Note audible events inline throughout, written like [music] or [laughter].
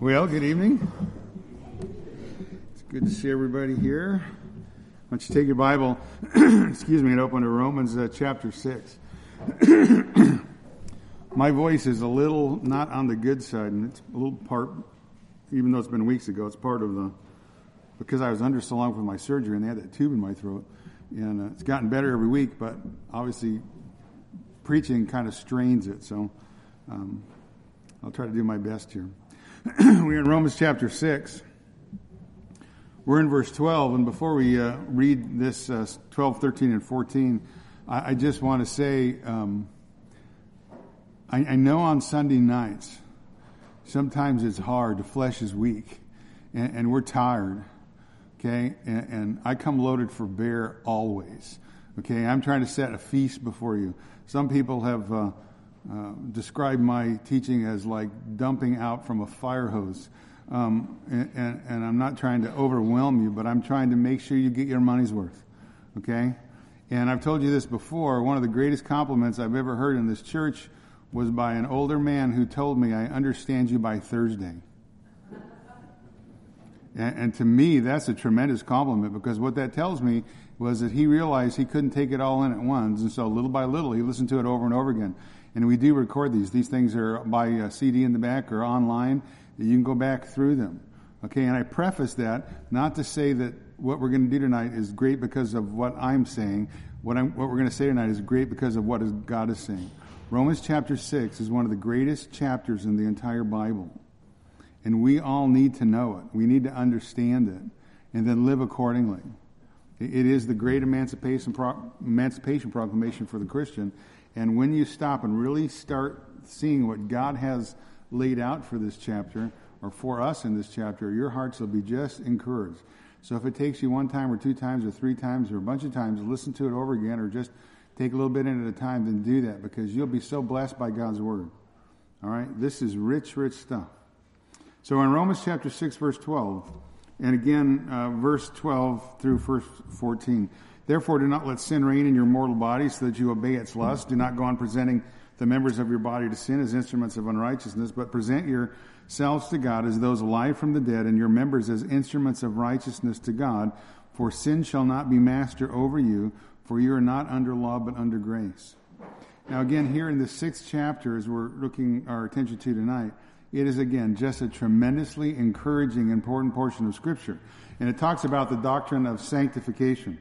Well, good evening. It's good to see everybody here. Why don't you take your Bible, [clears throat] excuse me, and open to Romans uh, chapter 6. [clears throat] My voice is a little not on the good side, and it's a little part, even though it's been weeks ago, it's part of the, because I was under so long with my surgery and they had that tube in my throat. And uh, it's gotten better every week, but obviously preaching kind of strains it. So um, I'll try to do my best here. [clears throat] We're in Romans chapter 6. We're in verse 12, and before we uh, read this uh, 12, 13, and 14, I, I just want to say um, I, I, know on Sunday nights, sometimes it's hard. The flesh is weak, and, and we're tired, okay? And, and I come loaded for bear always, okay? I'm trying to set a feast before you. Some people have. Uh, uh, describe my teaching as like dumping out from a fire hose. Um, and, and, and, I'm not trying to overwhelm you, but I'm trying to make sure you get your money's worth. Okay? And I've told you this before. One of the greatest compliments I've ever heard in this church was by an older man who told me, I understand you by Thursday. And, and to me, that's a tremendous compliment because what that tells me was that he realized he couldn't take it all in at once. And so little by little, he listened to it over and over again. And we do record these. These things are by uh, a CD in the back or online. You can go back through them. Okay, and I preface that not to say that what we're going to do tonight is great because of what I'm saying. What, I'm, what we're going to say tonight is great because of what God is saying. Romans chapter 6 is one of the greatest chapters in the entire Bible. And we all need to know it. We need to understand it and then live accordingly. It is the great emancipation, pro- emancipation proclamation for the Christian, and when you stop and really start seeing what God has laid out for this chapter, or for us in this chapter, your hearts will be just encouraged. So if it takes you one time or two times or three times or a bunch of times, listen to it over again or just take a little bit in at a time, then do that because you'll be so blessed by God's word. All right? This is rich, rich stuff. So in Romans chapter 6, verse 12, and again, uh, verse 12 through verse 14. Therefore, do not let sin reign in your mortal body so that you obey its lust. Do not go on presenting the members of your body to sin as instruments of unrighteousness, but present yourselves to God as those alive from the dead and your members as instruments of righteousness to God. For sin shall not be master over you, for you are not under law but under grace. Now again, here in the sixth chapter, as we're looking our attention to tonight, it is again just a tremendously encouraging, important portion of scripture. And it talks about the doctrine of sanctification.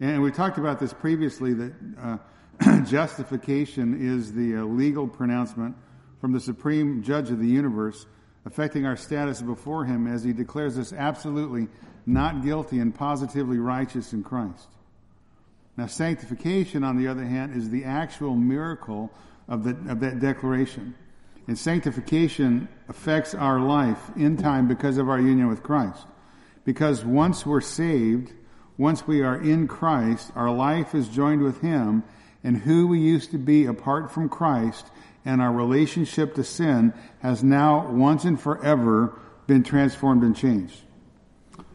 And we talked about this previously that uh, [clears throat] justification is the uh, legal pronouncement from the supreme judge of the universe affecting our status before him as he declares us absolutely not guilty and positively righteous in Christ. Now, sanctification, on the other hand, is the actual miracle of, the, of that declaration. And sanctification affects our life in time because of our union with Christ. Because once we're saved, once we are in Christ, our life is joined with Him, and who we used to be apart from Christ and our relationship to sin has now once and forever been transformed and changed.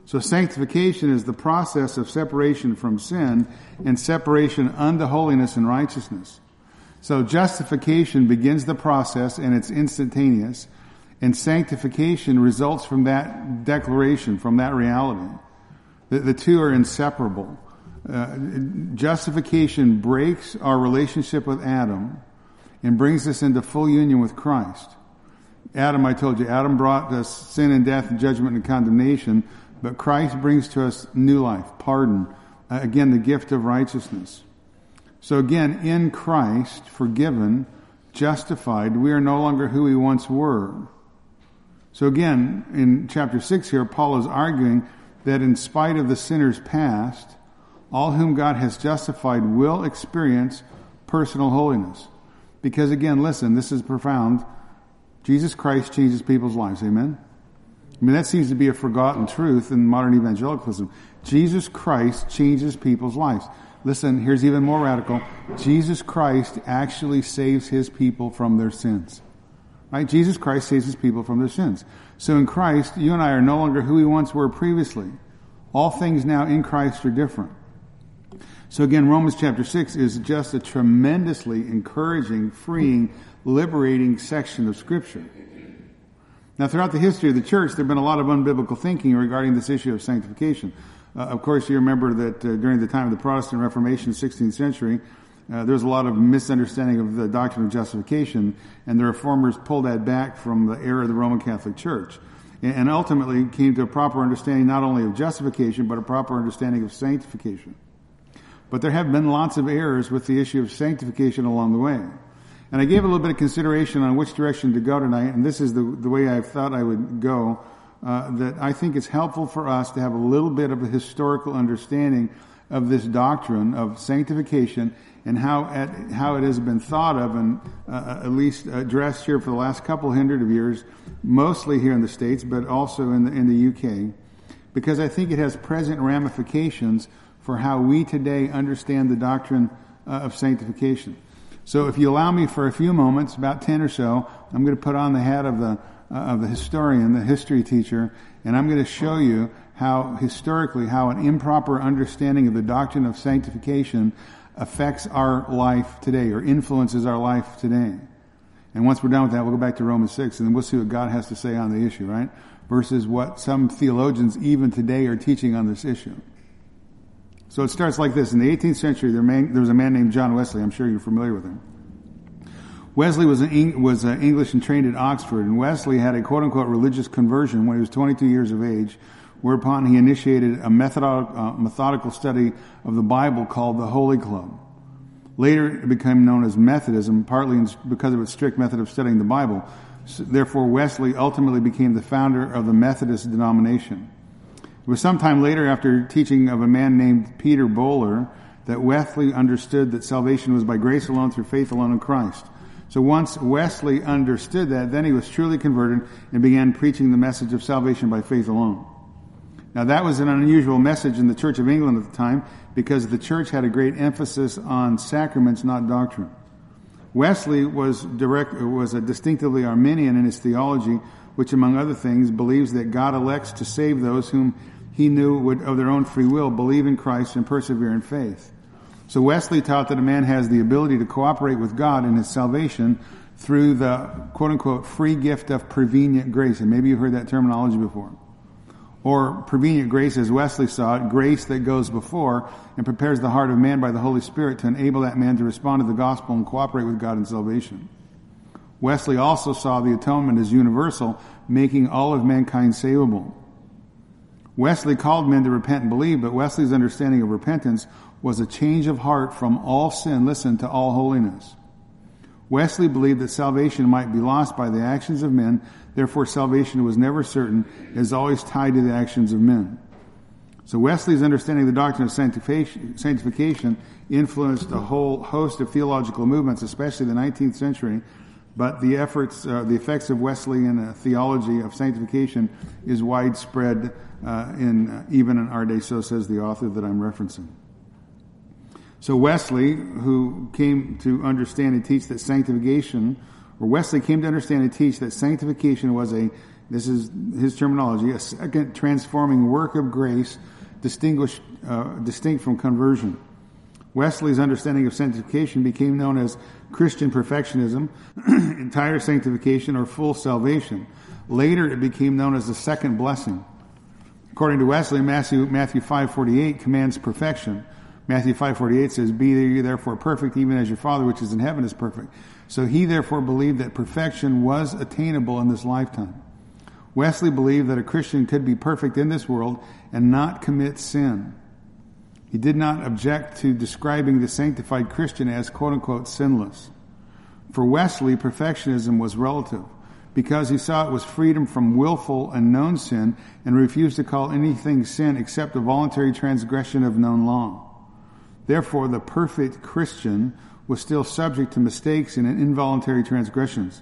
So sanctification is the process of separation from sin and separation unto holiness and righteousness. So justification begins the process and it's instantaneous and sanctification results from that declaration, from that reality. The, the two are inseparable. Uh, justification breaks our relationship with Adam and brings us into full union with Christ. Adam, I told you, Adam brought us sin and death and judgment and condemnation, but Christ brings to us new life, pardon, uh, again, the gift of righteousness. So again, in Christ, forgiven, justified, we are no longer who we once were. So again, in chapter 6 here, Paul is arguing that in spite of the sinner's past, all whom God has justified will experience personal holiness. Because again, listen, this is profound. Jesus Christ changes people's lives. Amen? I mean, that seems to be a forgotten truth in modern evangelicalism. Jesus Christ changes people's lives. Listen, here's even more radical. Jesus Christ actually saves his people from their sins. Right? Jesus Christ saves his people from their sins. So in Christ, you and I are no longer who we once were previously. All things now in Christ are different. So again, Romans chapter 6 is just a tremendously encouraging, freeing, liberating section of scripture. Now, throughout the history of the church, there have been a lot of unbiblical thinking regarding this issue of sanctification. Uh, of course, you remember that uh, during the time of the Protestant Reformation, 16th century, uh, there was a lot of misunderstanding of the doctrine of justification, and the reformers pulled that back from the era of the Roman Catholic Church, and, and ultimately came to a proper understanding not only of justification but a proper understanding of sanctification. But there have been lots of errors with the issue of sanctification along the way. And I gave a little bit of consideration on which direction to go tonight, and this is the, the way I thought I would go. Uh, that I think it's helpful for us to have a little bit of a historical understanding of this doctrine of sanctification and how at, how it has been thought of and uh, at least addressed here for the last couple hundred of years, mostly here in the states, but also in the in the UK, because I think it has present ramifications for how we today understand the doctrine uh, of sanctification. So if you allow me for a few moments, about 10 or so, I'm going to put on the hat of the, uh, of the historian, the history teacher, and I'm going to show you how historically, how an improper understanding of the doctrine of sanctification affects our life today or influences our life today. And once we're done with that, we'll go back to Romans 6 and then we'll see what God has to say on the issue, right? Versus what some theologians even today are teaching on this issue. So it starts like this. In the 18th century, there, was a man named John Wesley. I'm sure you're familiar with him. Wesley was, an, was uh, English and trained at Oxford, and Wesley had a quote unquote religious conversion when he was 22 years of age, whereupon he initiated a methodical, uh, methodical study of the Bible called the Holy Club. Later, it became known as Methodism, partly because of its strict method of studying the Bible. Therefore, Wesley ultimately became the founder of the Methodist denomination. It was sometime later after teaching of a man named Peter Böhler, that Wesley understood that salvation was by grace alone through faith alone in Christ. So once Wesley understood that, then he was truly converted and began preaching the message of salvation by faith alone. Now that was an unusual message in the Church of England at the time because the church had a great emphasis on sacraments, not doctrine. Wesley was direct, was a distinctively Arminian in his theology, which among other things believes that God elects to save those whom he knew would, of their own free will, believe in Christ and persevere in faith. So Wesley taught that a man has the ability to cooperate with God in his salvation through the quote unquote free gift of prevenient grace. And maybe you've heard that terminology before. Or prevenient grace as Wesley saw it, grace that goes before and prepares the heart of man by the Holy Spirit to enable that man to respond to the gospel and cooperate with God in salvation. Wesley also saw the atonement as universal, making all of mankind savable. Wesley called men to repent and believe, but Wesley's understanding of repentance was a change of heart from all sin, listen, to all holiness. Wesley believed that salvation might be lost by the actions of men, therefore salvation was never certain, is always tied to the actions of men. So Wesley's understanding of the doctrine of sanctification influenced a whole host of theological movements, especially the 19th century, but the efforts, uh, the effects of Wesleyan uh, theology of sanctification is widespread uh, in uh, even in our day. So says the author that I'm referencing. So Wesley, who came to understand and teach that sanctification, or Wesley came to understand and teach that sanctification was a, this is his terminology, a second transforming work of grace, distinguished, uh, distinct from conversion. Wesley's understanding of sanctification became known as Christian perfectionism, [clears throat] entire sanctification, or full salvation. Later, it became known as the second blessing. According to Wesley, Matthew, Matthew 5.48 commands perfection. Matthew 5.48 says, Be therefore perfect, even as your Father which is in heaven is perfect. So he therefore believed that perfection was attainable in this lifetime. Wesley believed that a Christian could be perfect in this world and not commit sin. He did not object to describing the sanctified Christian as quote unquote sinless. For Wesley, perfectionism was relative because he saw it was freedom from willful and known sin and refused to call anything sin except a voluntary transgression of known law. Therefore, the perfect Christian was still subject to mistakes and involuntary transgressions.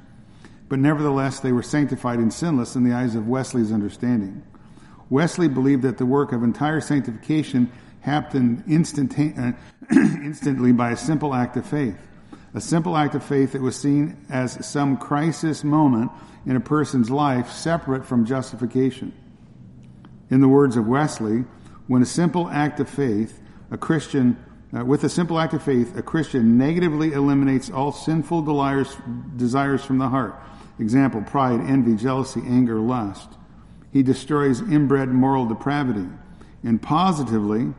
But nevertheless, they were sanctified and sinless in the eyes of Wesley's understanding. Wesley believed that the work of entire sanctification happened uh, [clears throat] instantly by a simple act of faith. A simple act of faith that was seen as some crisis moment in a person's life separate from justification. In the words of Wesley, when a simple act of faith, a Christian, uh, with a simple act of faith, a Christian negatively eliminates all sinful desires, desires from the heart. Example, pride, envy, jealousy, anger, lust. He destroys inbred moral depravity. And positively,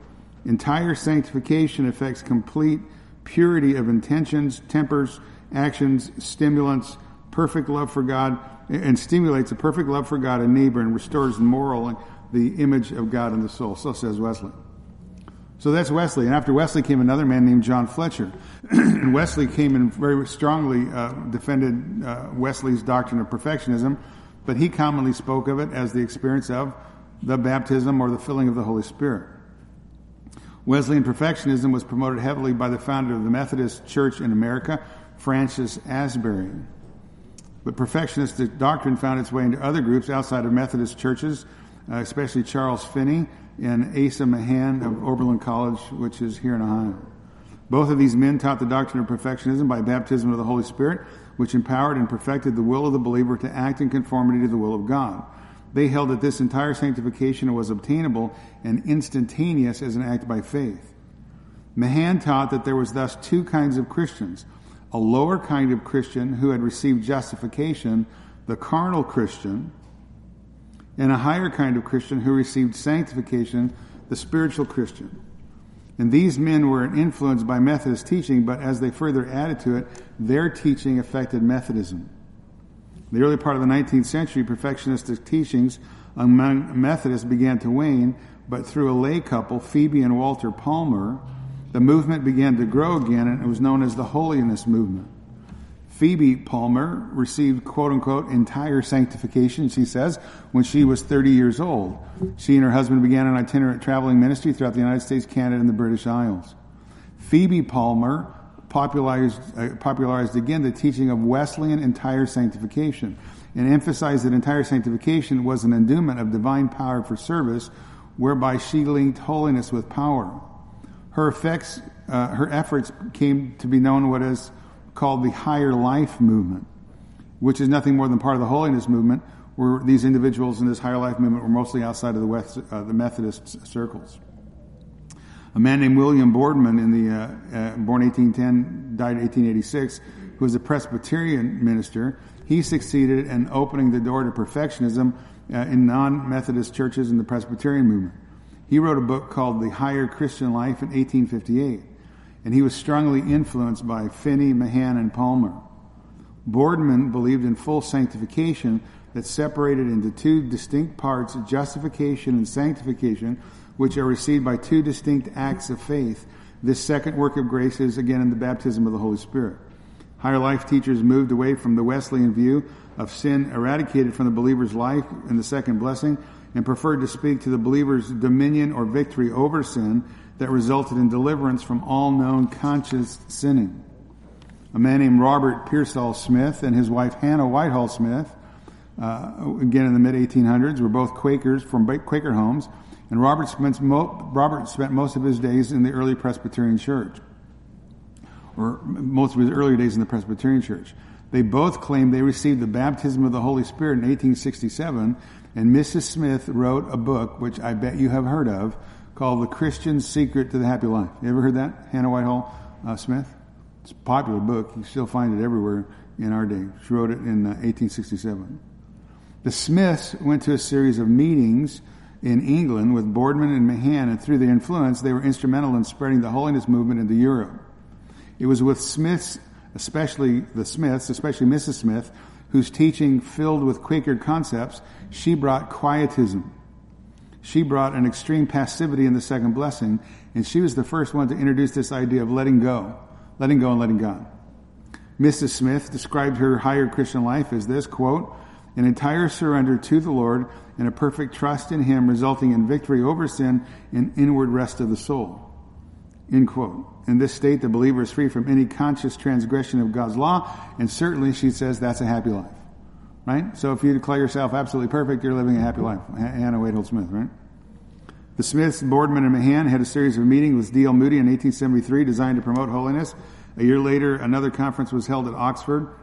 entire sanctification affects complete purity of intentions, tempers, actions, stimulants, perfect love for God, and stimulates a perfect love for God and neighbor and restores the moral and the image of God in the soul. So says Wesley. So that's Wesley. And after Wesley came another man named John Fletcher. [clears throat] and Wesley came and very strongly uh, defended uh, Wesley's doctrine of perfectionism, but he commonly spoke of it as the experience of the baptism or the filling of the Holy Spirit. Wesleyan perfectionism was promoted heavily by the founder of the Methodist Church in America, Francis Asbury. But perfectionist doctrine found its way into other groups outside of Methodist churches, uh, especially Charles Finney and Asa Mahan of Oberlin College, which is here in Ohio. Both of these men taught the doctrine of perfectionism by baptism of the Holy Spirit, which empowered and perfected the will of the believer to act in conformity to the will of God. They held that this entire sanctification was obtainable and instantaneous as an act by faith. Mahan taught that there was thus two kinds of Christians a lower kind of Christian who had received justification, the carnal Christian, and a higher kind of Christian who received sanctification, the spiritual Christian. And these men were influenced by Methodist teaching, but as they further added to it, their teaching affected Methodism. In the early part of the 19th century, perfectionistic teachings among Methodists began to wane, but through a lay couple, Phoebe and Walter Palmer, the movement began to grow again, and it was known as the Holiness Movement. Phoebe Palmer received quote unquote entire sanctification, she says, when she was 30 years old. She and her husband began an itinerant traveling ministry throughout the United States, Canada, and the British Isles. Phoebe Palmer popularized, uh, popularized again the teaching of Wesleyan entire sanctification and emphasized that entire sanctification was an endowment of divine power for service whereby she linked holiness with power. Her effects, uh, her efforts came to be known what is called the higher life movement, which is nothing more than part of the holiness movement, where these individuals in this higher life movement were mostly outside of the, West, uh, the Methodist circles. A man named William Boardman, in the uh, uh, born 1810, died 1886, who was a Presbyterian minister. He succeeded in opening the door to perfectionism uh, in non-Methodist churches in the Presbyterian movement. He wrote a book called The Higher Christian Life in 1858 and he was strongly influenced by Finney, Mahan, and Palmer. Boardman believed in full sanctification that separated into two distinct parts, justification and sanctification, which are received by two distinct acts of faith. This second work of grace is again in the baptism of the Holy Spirit. Higher life teachers moved away from the Wesleyan view of sin eradicated from the believer's life in the second blessing and preferred to speak to the believer's dominion or victory over sin that resulted in deliverance from all known conscious sinning. A man named Robert Pearsall Smith and his wife Hannah Whitall Smith, uh, again in the mid 1800s, were both Quakers from Quaker homes, and Robert spent, mo- Robert spent most of his days in the early Presbyterian Church, or most of his early days in the Presbyterian Church. They both claimed they received the baptism of the Holy Spirit in 1867, and Mrs. Smith wrote a book, which I bet you have heard of, called The Christian Secret to the Happy Life. You ever heard that? Hannah Whitall uh, Smith? It's a popular book. You still find it everywhere in our day. She wrote it in uh, 1867. The Smiths went to a series of meetings in England with Boardman and Mahan, and through their influence, they were instrumental in spreading the holiness movement into Europe. It was with Smiths, especially the Smiths, especially Mrs. Smith, whose teaching filled with Quaker concepts, she brought quietism she brought an extreme passivity in the second blessing, and she was the first one to introduce this idea of letting go, letting go and letting God. Mrs. Smith described her higher Christian life as this, quote, an entire surrender to the Lord and a perfect trust in Him resulting in victory over sin and inward rest of the soul. End quote. In this state, the believer is free from any conscious transgression of God's law, and certainly she says that's a happy life. Right? So if you declare yourself absolutely perfect, you're living a happy life. Hannah Whitall Smith, right? The Smiths, Boardman, and Mahan had a series of meetings with D.L. Moody in 1873 designed to promote holiness. A year later, another conference was held at Oxford.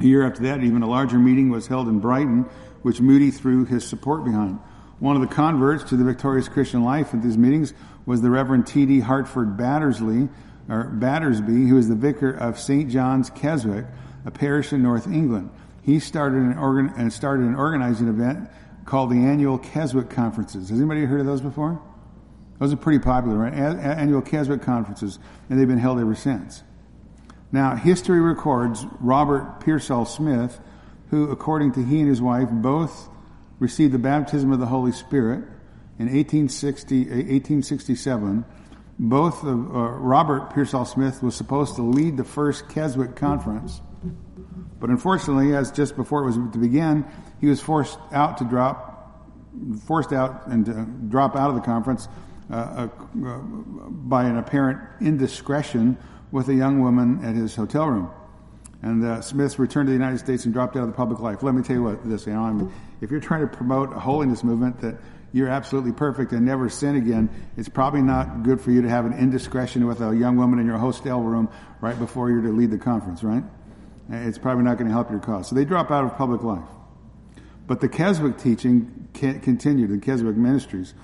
A year after that, even a larger meeting was held in Brighton, which Moody threw his support behind. One of the converts to the victorious Christian life at these meetings was the Reverend T.D. Harford Battersley, or Battersby, who was the vicar of St. John's, Keswick, a parish in North England. He started an organ and started an organizing event called the annual Keswick conferences. Has anybody heard of those before? Those are pretty popular, right? Annual Keswick conferences, and they've been held ever since. Now, history records Robert Pearsall Smith, who, according to he and his wife, both received the baptism of the Holy Spirit in 1860, 1867. Both of, uh, Robert Pearsall Smith was supposed to lead the first Keswick conference, but unfortunately, as just before it was to begin, he was forced out to drop, forced out and to drop out of the conference uh, uh, by an apparent indiscretion with a young woman at his hotel room. And uh, Smith returned to the United States and dropped out of the public life. Let me tell you what this, you know, I if you're trying to promote a holiness movement that you're absolutely perfect and never sin again, it's probably not good for you to have an indiscretion with a young woman in your hotel room right before you're to lead the conference, right? It's probably not going to help your cause. So they drop out of public life. But the Keswick teaching continued, the Keswick ministries,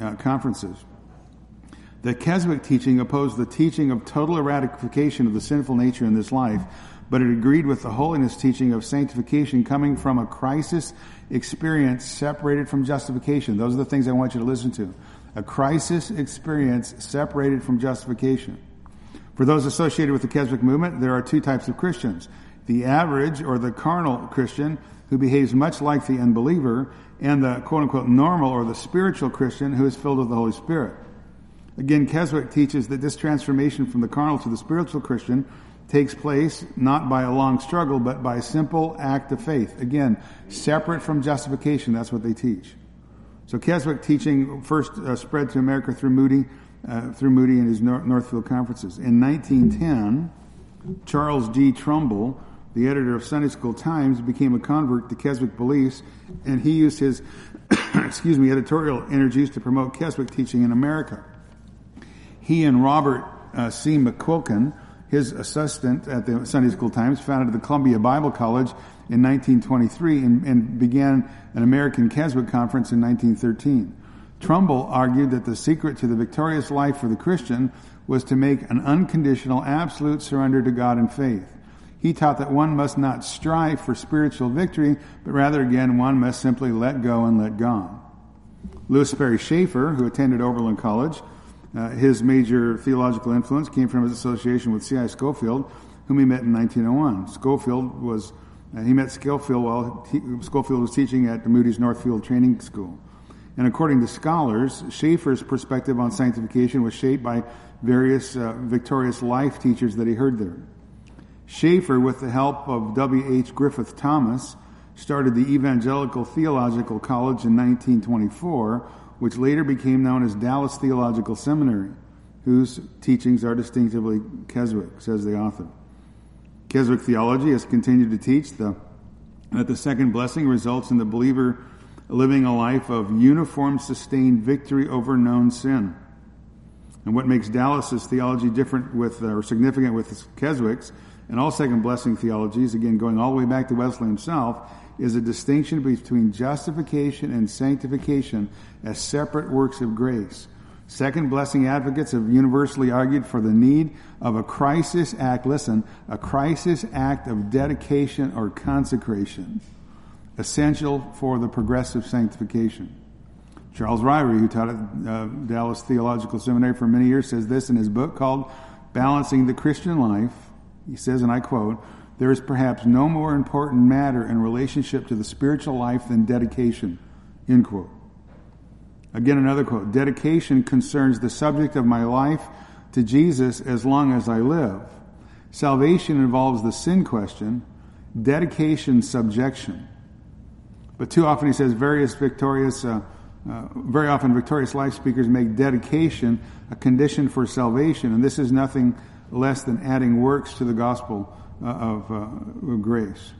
uh, conferences. The Keswick teaching opposed the teaching of total eradication of the sinful nature in this life, but it agreed with the holiness teaching of sanctification coming from a crisis experience separated from justification. Those are the things I want you to listen to. A crisis experience separated from justification. For those associated with the Keswick movement, there are two types of Christians. The average or the carnal Christian who behaves much like the unbeliever and the quote unquote normal or the spiritual Christian who is filled with the Holy Spirit. Again, Keswick teaches that this transformation from the carnal to the spiritual Christian takes place not by a long struggle, but by a simple act of faith. Again, separate from justification. That's what they teach. So Keswick teaching first uh, spread to America through Moody, uh, through Moody and his Northfield conferences. In 1910, Charles D. Trumbull, the editor of Sunday School Times, became a convert to Keswick beliefs, and he used his, [coughs] excuse me, editorial energies to promote Keswick teaching in America. He and Robert uh, C. McQuilkin, his assistant at the Sunday School Times, founded the Columbia Bible College in 1923 and, and began an American Keswick Conference in 1913. Trumbull argued that the secret to the victorious life for the Christian was to make an unconditional, absolute surrender to God in faith. He taught that one must not strive for spiritual victory, but rather again, one must simply let go and let God. Lewis Sperry Chafer, who attended Oberlin College, uh, his major theological influence came from his association with C.I. Scofield, whom he met in 1901. Scofield was, uh, he met Scofield while he, Scofield was teaching at the Moody's Northfield Training School. And according to scholars, Chafer's perspective on sanctification was shaped by various uh, victorious life teachers that he heard there. Chafer, with the help of W.H. Griffith Thomas, started the Evangelical Theological College in 1924, which later became known as Dallas Theological Seminary, whose teachings are distinctively Keswick, says the author. Keswick theology has continued to teach the, that the second blessing results in the believer living a life of uniform, sustained victory over known sin. And what makes Dallas's theology different with, uh, or significant with Keswick's, and all second blessing theologies, again going all the way back to Wesley himself, is a distinction between justification and sanctification as separate works of grace. Second blessing advocates have universally argued for the need of a crisis act, listen, a crisis act of dedication or consecration essential for the progressive sanctification. Charles Ryrie, who taught at uh, Dallas Theological Seminary for many years, says this in his book called Balancing the Christian Life. He says, and I quote, there is perhaps no more important matter in relationship to the spiritual life than dedication. End quote. Again, another quote. Dedication concerns the subject of my life to Jesus as long as I live. Salvation involves the sin question, dedication, subjection. But too often he says various victorious, uh, uh, very often victorious life speakers make dedication a condition for salvation, and this is nothing less than adding works to the gospel uh, of uh, grace.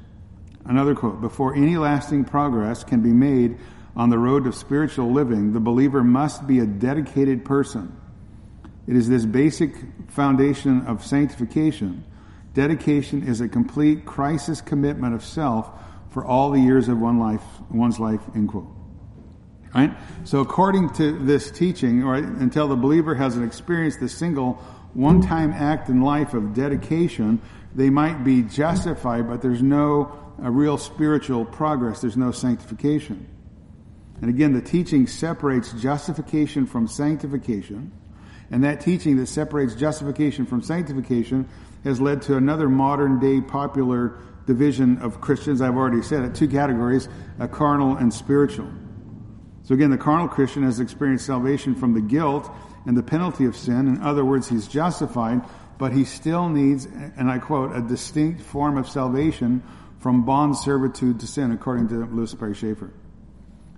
Another quote: "Before any lasting progress can be made on the road of spiritual living, the believer must be a dedicated person." It is this basic foundation of sanctification. Dedication is a complete crisis commitment of self for all the years of one life, one's life, end quote. Right? So according to this teaching, right, until the believer has experienced the single one-time act in life of dedication, they might be justified, but there's no real spiritual progress. There's no sanctification. And again, the teaching separates justification from sanctification. And that teaching that separates justification from sanctification has led to another modern day popular division of Christians. I've already said it, two categories, a carnal and spiritual. So again, the carnal Christian has experienced salvation from the guilt and the penalty of sin. In other words, he's justified, but he still needs, and I quote, a distinct form of salvation from bond servitude to sin, according to Lewis Sperry Chafer.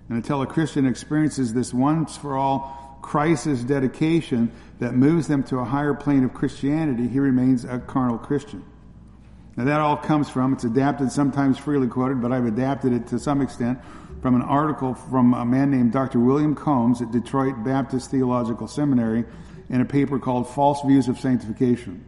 And until a Christian experiences this once for all crisis dedication that moves them to a higher plane of Christianity, he remains a carnal Christian. Now that all comes from, it's adapted, sometimes freely quoted, but I've adapted it to some extent from an article from a man named Dr. William Combs at Detroit Baptist Theological Seminary in a paper called False Views of Sanctification.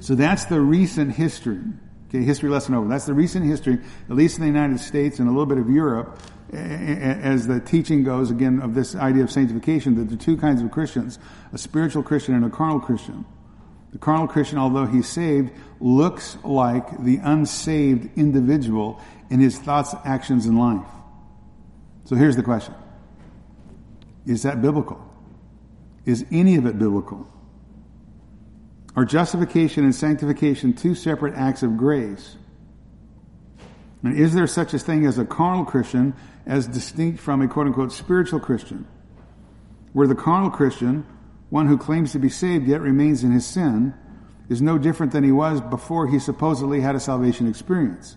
So that's the recent history. Okay, history lesson over. That's the recent history, at least in the United States and a little bit of Europe, as the teaching goes again of this idea of sanctification, that there are two kinds of Christians, a spiritual Christian and a carnal Christian. The carnal Christian, although he's saved, looks like the unsaved individual in his thoughts, actions, and life. So here's the question. Is that biblical? Is any of it biblical? Are justification and sanctification two separate acts of grace? And is there such a thing as a carnal Christian as distinct from a quote unquote spiritual Christian? Where the carnal Christian, one who claims to be saved yet remains in his sin, is no different than he was before he supposedly had a salvation experience.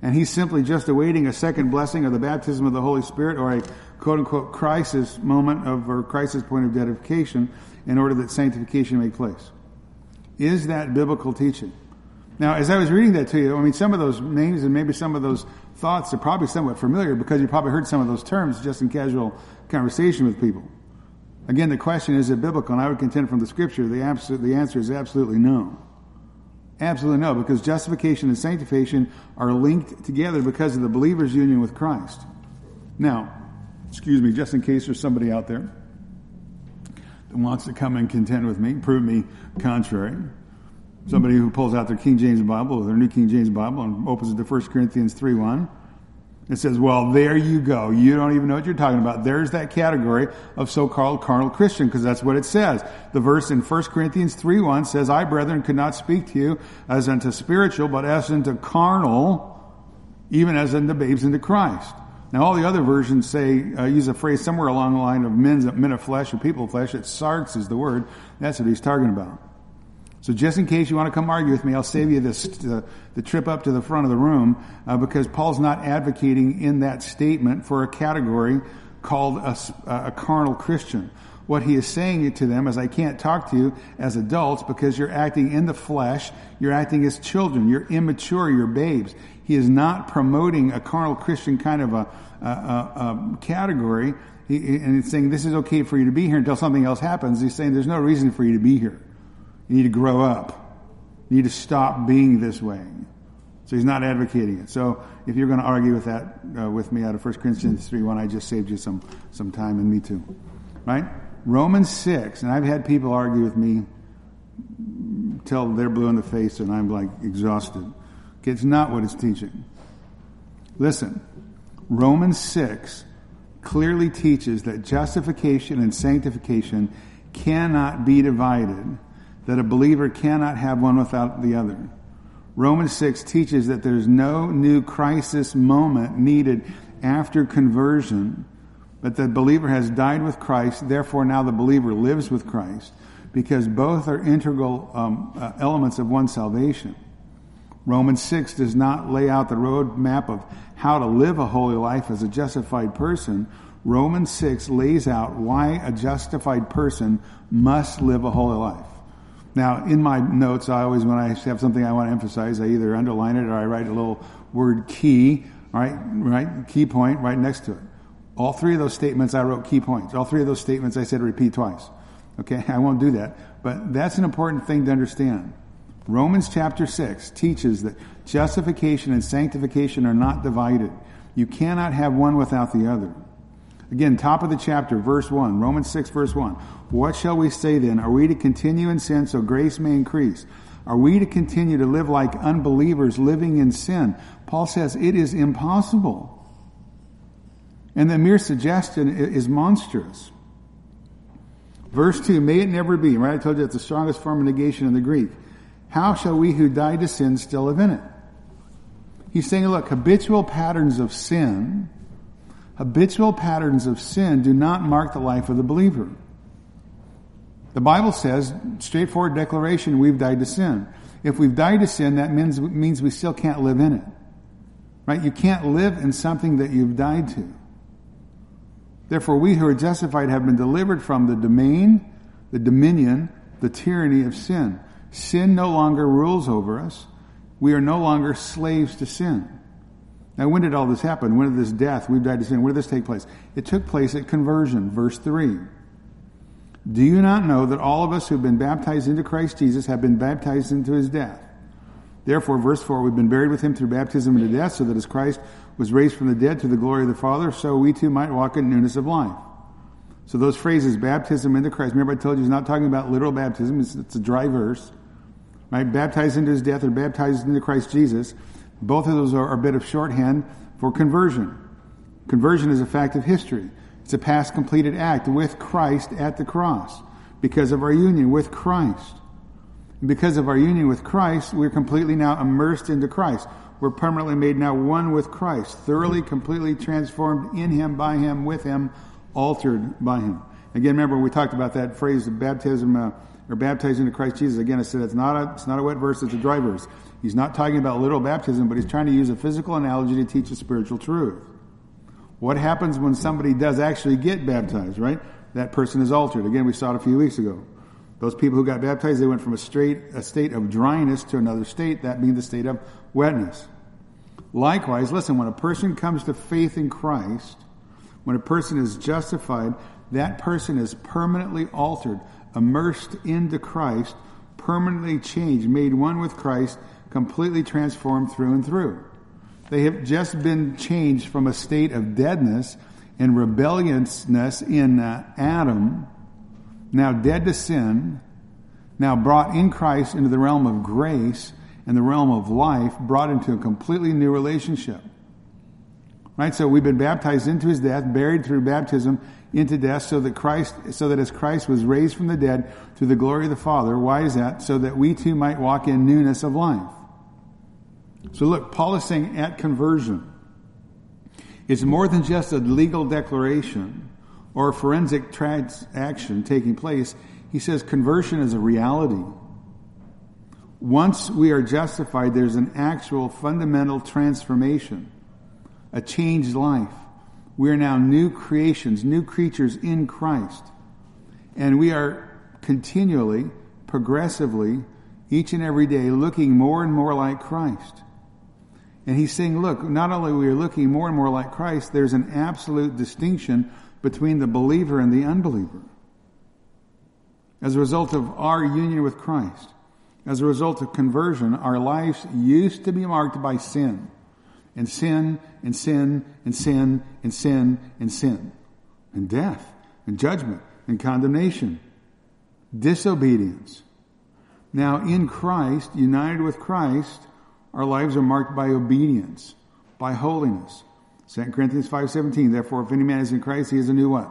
And he's simply just awaiting a second blessing of the baptism of the Holy Spirit or a quote unquote crisis moment of or crisis point of dedication in order that sanctification may place. Is that biblical teaching? Now, as I was reading that to you, I mean, some of those names and maybe some of those thoughts are probably somewhat familiar because you probably heard some of those terms just in casual conversation with people. Again, the question is it biblical? And I would contend from the scripture, the, the answer is absolutely no. Absolutely no, because justification and sanctification are linked together because of the believer's union with Christ. Now, excuse me, just in case there's somebody out there that wants to come and contend with me, prove me contrary. Somebody who pulls out their King James Bible or their New King James Bible and opens it to 1 Corinthians 3 1. It says, well, there you go. You don't even know what you're talking about. There's that category of so-called carnal Christian, because that's what it says. The verse in 1 Corinthians 3 1 says, I, brethren, could not speak to you as unto spiritual, but as unto carnal, even as unto babes into Christ. Now, all the other versions say, uh, use a phrase somewhere along the line of men, men of flesh or people of flesh. It's sarx is the word. That's what he's talking about. So just in case you want to come argue with me, I'll save you this, the, trip up to the front of the room, uh, because Paul's not advocating in that statement for a category called a, a carnal Christian. What he is saying to them is, I can't talk to you as adults because you're acting in the flesh. You're acting as children. You're immature. You're babes. He is not promoting a carnal Christian kind of a, a, a, a category. He, and he's saying this is okay for you to be here until something else happens. He's saying there's no reason for you to be here. You need to grow up. You need to stop being this way. So he's not advocating it. So if you're going to argue with that uh, with me out of 1 Corinthians 3 1, I just saved you some, some time and me too. Right? Romans 6, and I've had people argue with me till they're blue in the face and I'm like exhausted. It's not what it's teaching. Listen, Romans 6 clearly teaches that justification and sanctification cannot be divided, that a believer cannot have one without the other. Romans 6 teaches that there's no new crisis moment needed after conversion, but the believer has died with Christ, therefore now the believer lives with Christ, because both are integral um, uh, elements of one's salvation. Romans 6 does not lay out the roadmap of how to live a holy life as a justified person. Romans 6 lays out why a justified person must live a holy life. Now, in my notes, I always, when I have something I want to emphasize, I either underline it or I write a little word key, right, right, key point right next to it. All three of those statements, I wrote key points. All three of those statements, I said repeat twice. Okay, [laughs] I won't do that. But that's an important thing to understand. Romans chapter 6 teaches that justification and sanctification are not divided. You cannot have one without the other. Again, top of the chapter, verse 1, Romans 6, verse 1. What shall we say then? Are we to continue in sin so grace may increase? Are we to continue to live like unbelievers living in sin? Paul says it is impossible. And the mere suggestion is monstrous. Verse 2, may it never be, right? I told you it's the strongest form of negation in the Greek. How shall we who died to sin still live in it? He's saying, look, habitual patterns of sin, habitual patterns of sin do not mark the life of the believer. The Bible says, straightforward declaration, we've died to sin. If we've died to sin, that means, means we still can't live in it. Right? You can't live in something that you've died to. Therefore, we who are justified have been delivered from the domain, the dominion, the tyranny of sin. Sin no longer rules over us. We are no longer slaves to sin. Now, when did all this happen? When did this death, we've died to sin, when did this take place? It took place at conversion, verse 3. Do you not know that all of us who have been baptized into Christ Jesus have been baptized into his death? Therefore, verse 4, we've been buried with him through baptism into death, so that as Christ was raised from the dead to the glory of the Father, so we too might walk in newness of life. So those phrases, baptism into Christ, remember I told you he's not talking about literal baptism, it's, it's a dry verse. Right? Baptized into his death or baptized into Christ Jesus. Both of those are a bit of shorthand for conversion. Conversion is a fact of history. It's a past completed act with Christ at the cross because of our union with Christ. And because of our union with Christ, we're completely now immersed into Christ. We're permanently made now one with Christ, thoroughly, completely transformed in Him, by Him, with Him, altered by Him. Again, remember we talked about that phrase of baptism uh, or baptized into Christ Jesus. Again, I said it's not a it's not a wet verse; it's a dry verse. He's not talking about literal baptism, but he's trying to use a physical analogy to teach a spiritual truth. What happens when somebody does actually get baptized, right? That person is altered. Again, we saw it a few weeks ago. Those people who got baptized, they went from a straight, a state of dryness to another state, that being the state of wetness. Likewise, listen, when a person comes to faith in Christ, when a person is justified, that person is permanently altered, immersed into Christ, permanently changed, made one with Christ, completely transformed through and through. They have just been changed from a state of deadness and rebelliousness in uh, Adam, now dead to sin, now brought in Christ into the realm of grace and the realm of life, brought into a completely new relationship. Right? So we've been baptized into his death, buried through baptism into death, so that Christ, so that as Christ was raised from the dead through the glory of the Father, why is that? So that we too might walk in newness of life. So look, Paul is saying at conversion, it's more than just a legal declaration or a forensic transaction taking place. He says conversion is a reality. Once we are justified, there's an actual fundamental transformation, a changed life. We are now new creations, new creatures in Christ. And we are continually, progressively, each and every day looking more and more like Christ. And he's saying, look, not only we are looking more and more like Christ, there's an absolute distinction between the believer and the unbeliever. As a result of our union with Christ, as a result of conversion, our lives used to be marked by sin. And sin, and sin, and sin, and sin, and sin. And death, and judgment, and condemnation. Disobedience. Now in Christ, united with Christ, our lives are marked by obedience, by holiness. 2 Corinthians 5.17, therefore if any man is in Christ, he is a new what?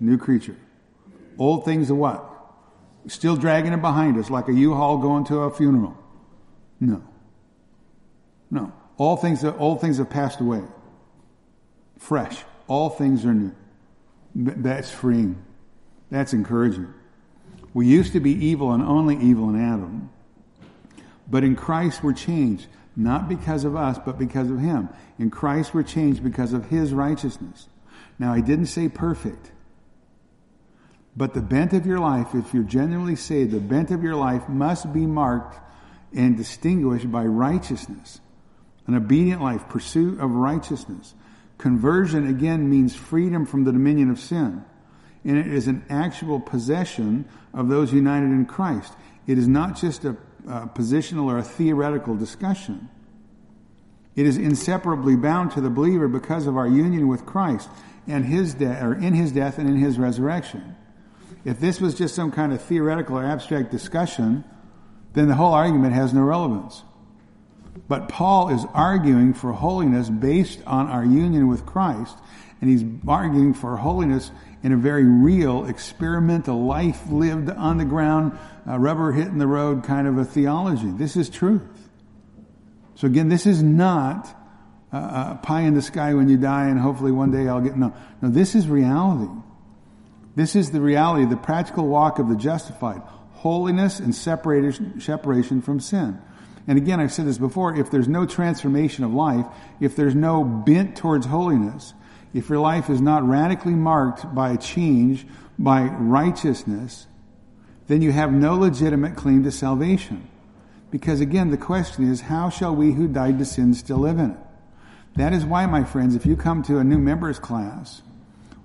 New creature. Old things are what? Still dragging it behind us like a U-Haul going to a funeral. No. No. All things, old things have passed away. Fresh. All things are new. That's freeing. That's encouraging. We used to be evil and only evil in Adam. But in Christ we're changed, not because of us, but because of Him. In Christ we're changed because of His righteousness. Now, I didn't say perfect. But the bent of your life, if you're genuinely saved, the bent of your life must be marked and distinguished by righteousness. An obedient life, pursuit of righteousness. Conversion again means freedom from the dominion of sin. And it is an actual possession of those united in Christ. It is not just a uh, positional or a theoretical discussion. It is inseparably bound to the believer because of our union with Christ and his death, or in his death and in his resurrection. If this was just some kind of theoretical or abstract discussion, then the whole argument has no relevance. But Paul is arguing for holiness based on our union with Christ, and he's arguing for holiness in a very real, experimental, life lived on the ground, uh, rubber hitting the road kind of a theology. This is truth. So again, this is not uh, pie in the sky when you die and hopefully one day I'll get, no. No, this is reality. This is the reality, the practical walk of the justified. Holiness and separation from sin. And again, I've said this before, if there's no transformation of life, if there's no bent towards holiness, if your life is not radically marked by a change, by righteousness, then you have no legitimate claim to salvation. Because again, the question is, how shall we who died to sin still live in it? That is why, my friends, if you come to a new members class,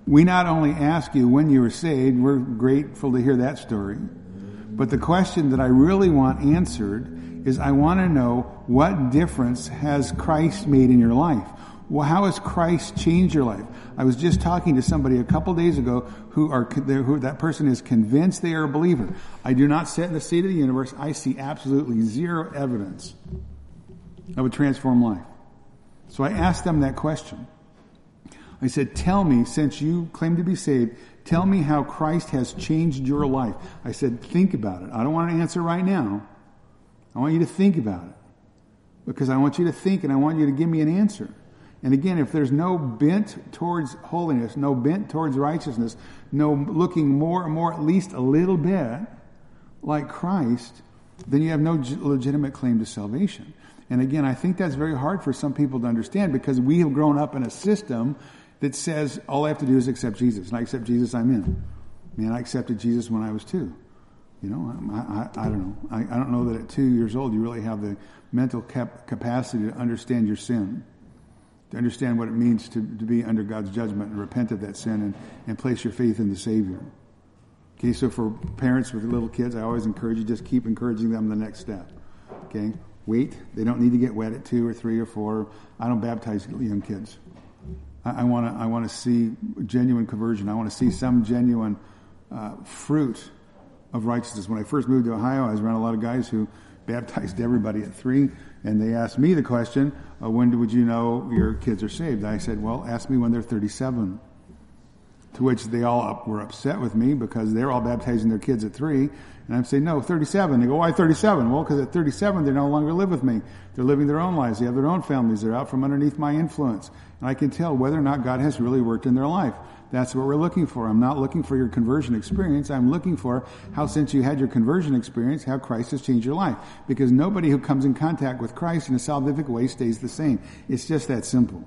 we not only ask you when you were saved, we're grateful to hear that story, but the question that I really want answered is I want to know what difference has Christ made in your life? Well, how has Christ changed your life? I was just talking to somebody a couple days ago who are who that person is convinced they are a believer. I do not sit in the seat of the universe. I see absolutely zero evidence of a transformed life. So I asked them that question. I said, "Tell me, since you claim to be saved, tell me how Christ has changed your life." I said, "Think about it. I don't want an answer right now. I want you to think about it because I want you to think and I want you to give me an answer." And again, if there's no bent towards holiness, no bent towards righteousness, no looking more and more, at least a little bit like Christ, then you have no legitimate claim to salvation. And again, I think that's very hard for some people to understand because we have grown up in a system that says all I have to do is accept Jesus. And I accept Jesus, I'm in. Man, I accepted Jesus when I was two. You know, I, I, I don't know. I, I, don't know that at two years old you really have the mental cap- capacity to understand your sin to understand what it means to, to be under God's judgment and repent of that sin and, and place your faith in the Savior. Okay, so for parents with little kids, I always encourage you just keep encouraging them the next step. Okay, wait. They don't need to get wet at two or three or four. I don't baptize young kids. I want to. I want to see genuine conversion. I want to see some genuine uh, fruit of righteousness. When I first moved to Ohio, I was around a lot of guys who baptized everybody at three, and they asked me the question, uh, when would you know your kids are saved? I said, well, ask me when they're 37. To which they all up, were upset with me because they're all baptizing their kids at three. And I'm saying, no, 37. They go, why 37? Well, because at 37, they no longer live with me. They're living their own lives. They have their own families. They're out from underneath my influence. And I can tell whether or not God has really worked in their life. That's what we're looking for. I'm not looking for your conversion experience. I'm looking for how, since you had your conversion experience, how Christ has changed your life. Because nobody who comes in contact with Christ in a salvific way stays the same. It's just that simple.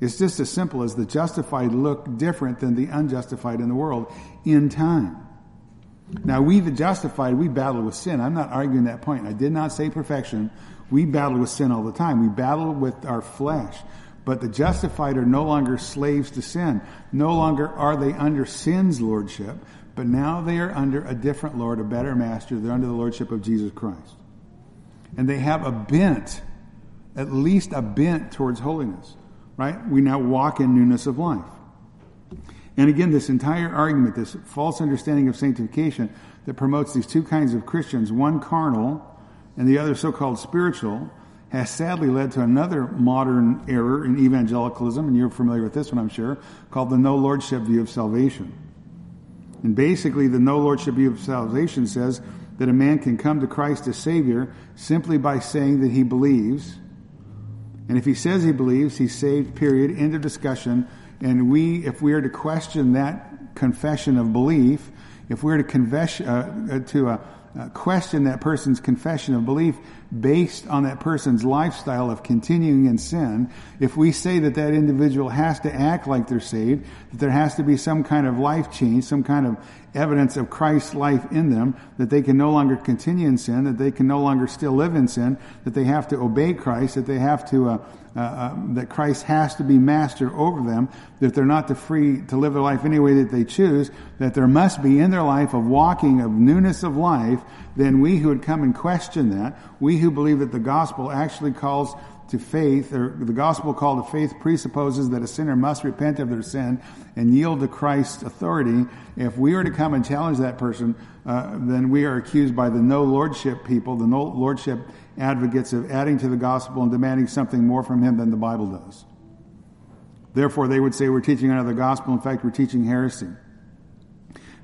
It's just as simple as the justified look different than the unjustified in the world in time. Now, we, the justified, we battle with sin. I'm not arguing that point. I did not say perfection. We battle with sin all the time. We battle with our flesh. But the justified are no longer slaves to sin. No longer are they under sin's lordship, but now they are under a different Lord, a better master. They're under the lordship of Jesus Christ. And they have a bent, at least a bent towards holiness, right? We now walk in newness of life. And again, this entire argument, this false understanding of sanctification that promotes these two kinds of Christians, one carnal and the other so-called spiritual, has sadly led to another modern error in evangelicalism, and you're familiar with this one, I'm sure, called the no lordship view of salvation. And basically, the no lordship view of salvation says that a man can come to Christ as Savior simply by saying that he believes. And if he says he believes, he's saved, period, end of discussion. And we, if we are to question that confession of belief, if we're to confess, uh, to uh, uh, question that person's confession of belief based on that person's lifestyle of continuing in sin, if we say that that individual has to act like they're saved, that there has to be some kind of life change, some kind of evidence of Christ's life in them, that they can no longer continue in sin, that they can no longer still live in sin, that they have to obey Christ, that they have to, uh, uh, uh, that Christ has to be master over them, that they're not to free to live their life any way that they choose, that there must be in their life a walking of newness of life, then we who would come and question that, we who believe that the gospel actually calls to faith, or the gospel call to faith presupposes that a sinner must repent of their sin and yield to Christ's authority. If we are to come and challenge that person, uh, then we are accused by the no lordship people, the no lordship advocates of adding to the gospel and demanding something more from him than the Bible does. Therefore, they would say we're teaching another gospel. In fact, we're teaching heresy.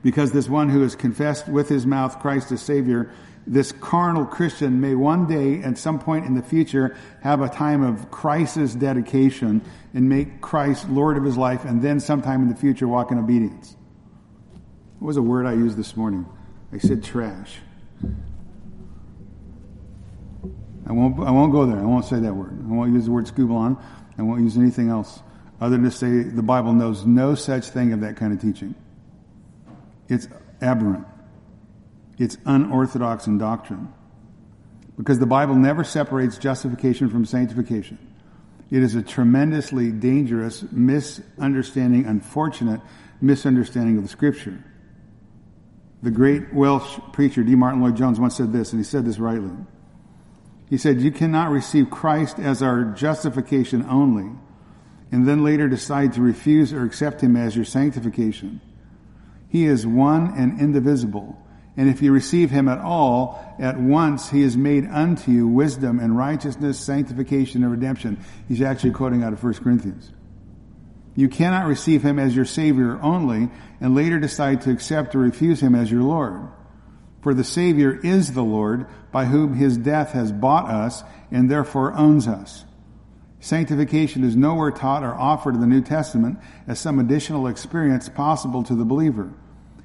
Because this one who has confessed with his mouth Christ as Savior, this carnal Christian may one day, at some point in the future, have a time of crisis dedication and make Christ Lord of his life, and then sometime in the future walk in obedience. What was a word I used this morning? I said trash. I won't, I won't go there. I won't say that word. I won't use the word skubalon. I won't use anything else other than to say the Bible knows no such thing of that kind of teaching. It's aberrant. It's unorthodox in doctrine. Because the Bible never separates justification from sanctification. It is a tremendously dangerous misunderstanding, unfortunate misunderstanding of the scripture. The great Welsh preacher D. Martyn Lloyd Jones once said this, and he said this rightly. He said, You cannot receive Christ as our justification only, and then later decide to refuse or accept him as your sanctification. He is one and indivisible. And if you receive him at all, at once he is made unto you wisdom and righteousness, sanctification and redemption. He's actually quoting out of 1 Corinthians. You cannot receive him as your Savior only and later decide to accept or refuse him as your Lord. For the Savior is the Lord by whom his death has bought us and therefore owns us. Sanctification is nowhere taught or offered in the New Testament as some additional experience possible to the believer.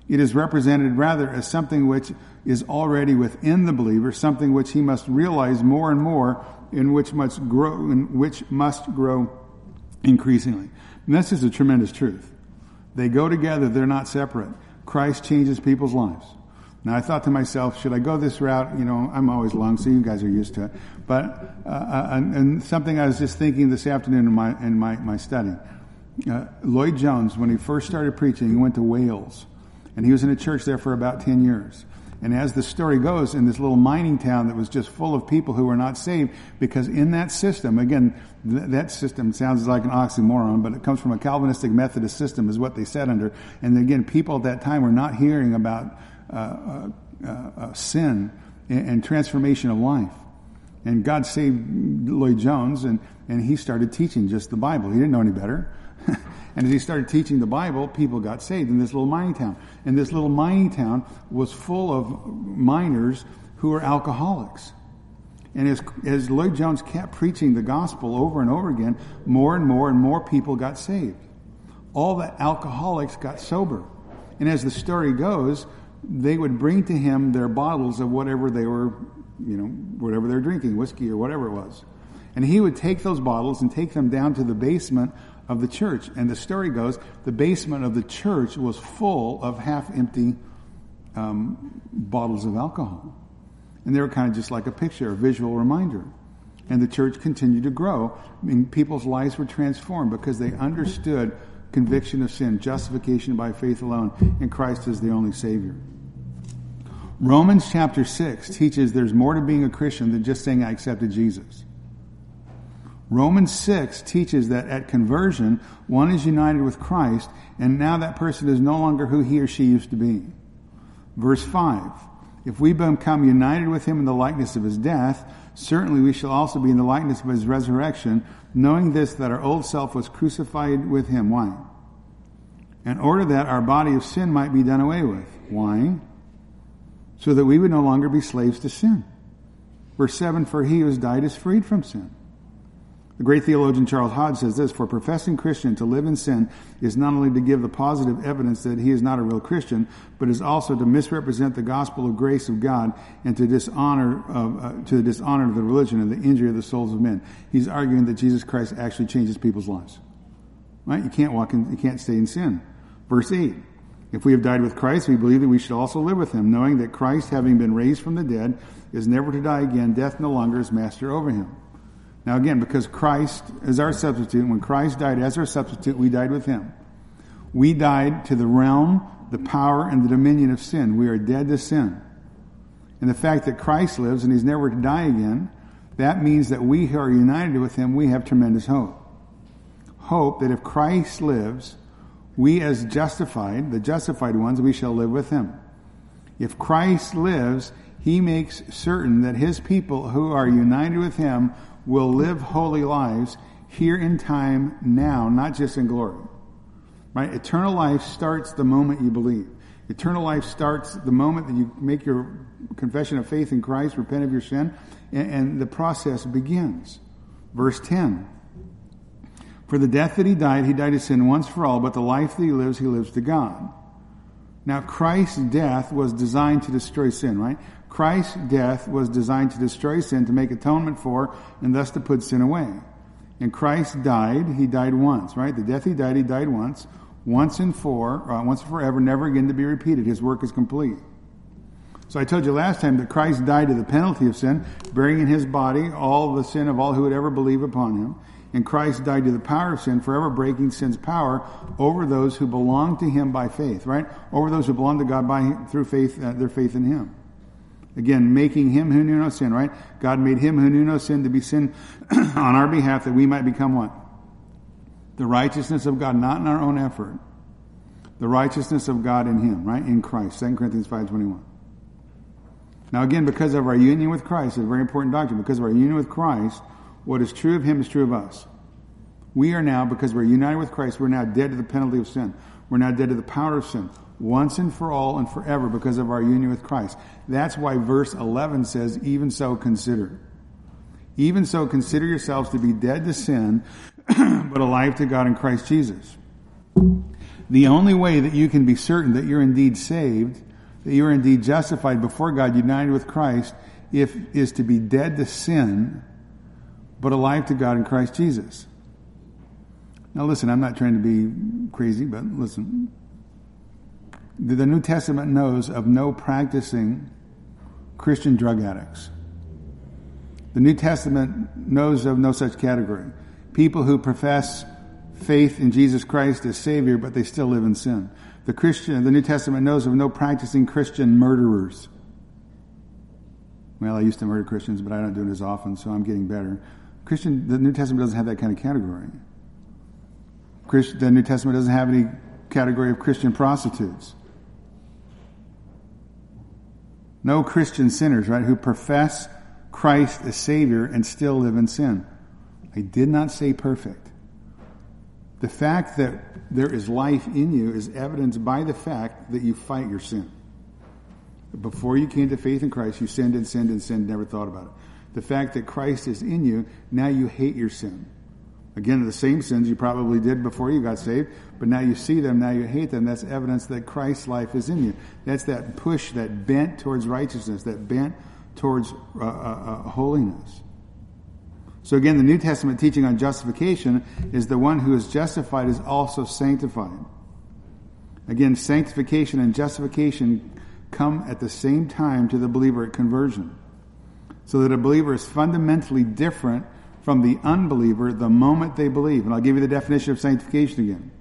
It is represented rather as something which is already within the believer, something which he must realize more and more, in which must grow, in which must grow increasingly. And this is a tremendous truth. They go together; they're not separate. Christ changes people's lives. Now I thought to myself, should I go this route? You know, I'm always long, so you guys are used to it. But uh, uh, and, and, something I was just thinking this afternoon in my in my my study. Uh, Lloyd Jones, when he first started preaching, he went to Wales, and he was in a church there for about ten years. And as the story goes, in this little mining town that was just full of people who were not saved, because in that system, again, th- that system sounds like an oxymoron, but it comes from a Calvinistic Methodist system, is what they said under. And again, people at that time were not hearing about uh, uh, uh, sin and, and, transformation of life. And God saved Lloyd Jones, and, and he started teaching just the Bible. He didn't know any better. [laughs] and as he started teaching the Bible, people got saved in this little mining town. And this little mining town was full of miners who were alcoholics. And as, as Lloyd Jones kept preaching the gospel over and over again, more and more and more people got saved. All the alcoholics got sober. And as the story goes, they would bring to him their bottles of whatever they were, you know, whatever they're drinking, whiskey or whatever it was. And he would take those bottles and take them down to the basement of the church. And the story goes, the basement of the church was full of half empty um, bottles of alcohol. And they were kind of just like a picture, a visual reminder. And the church continued to grow. I mean, people's lives were transformed because they understood conviction of sin, justification by faith alone, and Christ is the only Savior. Romans chapter 6 teaches there's more to being a Christian than just saying I accepted Jesus. Romans 6 teaches that at conversion, one is united with Christ, and now that person is no longer who he or she used to be. Verse 5 If we become united with him in the likeness of his death, certainly we shall also be in the likeness of his resurrection, knowing this, that our old self was crucified with him. Why? In order that our body of sin might be done away with. Why? so that we would no longer be slaves to sin. Verse 7 For he who has died is freed from sin. The great theologian Charles Hodge says this For a professing Christian to live in sin is not only to give the positive evidence that he is not a real Christian, but is also to misrepresent the gospel of grace of God and to dishonor uh, to the dishonor of the religion and the injury of the souls of men. He's arguing that Jesus Christ actually changes people's lives. Right? You can't walk in, you can't stay in sin. Verse 8 if we have died with Christ, we believe that we should also live with him, knowing that Christ, having been raised from the dead, is never to die again. Death no longer is master over him. Now again, because Christ is our substitute, when Christ died as our substitute, we died with him. We died to the realm, the power, and the dominion of sin. We are dead to sin. And the fact that Christ lives and he's never to die again, That means that we who are united with him, we have tremendous hope. Hope that if Christ lives, we as justified, the justified ones, we shall live with him. If Christ lives, he makes certain that his people who are united with him will live holy lives here in time now, not just in glory. Right? Eternal life starts the moment you believe. Eternal life starts the moment that you make your confession of faith in Christ, repent of your sin, and, and the process begins. Verse 10. For the death that he died, he died to sin once for all, but the life that he lives, he lives to God. Now, Christ's death was designed to destroy sin, right? Christ's death was designed to destroy sin, to make atonement for, and thus to put sin away. And Christ died, he died once, right? The death he died, he died once, once and for, uh, once and forever, never again to be repeated. His work is complete. So I told you last time that Christ died to the penalty of sin, bearing in his body all the sin of all who would ever believe upon him. And Christ died to the power of sin, forever breaking sin's power over those who belong to him by faith, right? Over those who belong to God by through faith, uh, their faith in him. Again, making him who knew no sin, right? God made him who knew no sin to be sin [clears throat] on our behalf that we might become what? The righteousness of God, not in our own effort. The righteousness of God in him, right? In Christ. 2 Corinthians 5.21. Now again, because of our union with Christ, it's a very important doctrine, because of our union with Christ, what is true of him is true of us. We are now, because we're united with Christ, we're now dead to the penalty of sin. We're now dead to the power of sin, once and for all and forever because of our union with Christ. That's why verse 11 says, even so consider. Even so consider yourselves to be dead to sin, [clears throat] but alive to God in Christ Jesus. The only way that you can be certain that you're indeed saved that you are indeed justified before God, united with Christ, if is to be dead to sin, but alive to God in Christ Jesus. Now listen, I'm not trying to be crazy, but listen. The New Testament knows of no practicing Christian drug addicts. The New Testament knows of no such category. People who profess faith in Jesus Christ as Savior, but they still live in sin. The Christian, the New Testament knows of no practicing Christian murderers. Well, I used to murder Christians, but I don't do it as often, so I'm getting better. Christian, the New Testament doesn't have that kind of category. Christ, the New Testament doesn't have any category of Christian prostitutes. No Christian sinners, right, who profess Christ as Savior and still live in sin. I did not say perfect. The fact that there is life in you is evidenced by the fact that you fight your sin. Before you came to faith in Christ, you sinned and sinned and sinned, never thought about it. The fact that Christ is in you, now you hate your sin. Again, the same sins you probably did before you got saved, but now you see them, now you hate them. That's evidence that Christ's life is in you. That's that push, that bent towards righteousness, that bent towards uh, uh, uh, holiness. So again, the New Testament teaching on justification is the one who is justified is also sanctified. Again, sanctification and justification come at the same time to the believer at conversion. So that a believer is fundamentally different from the unbeliever the moment they believe. And I'll give you the definition of sanctification again.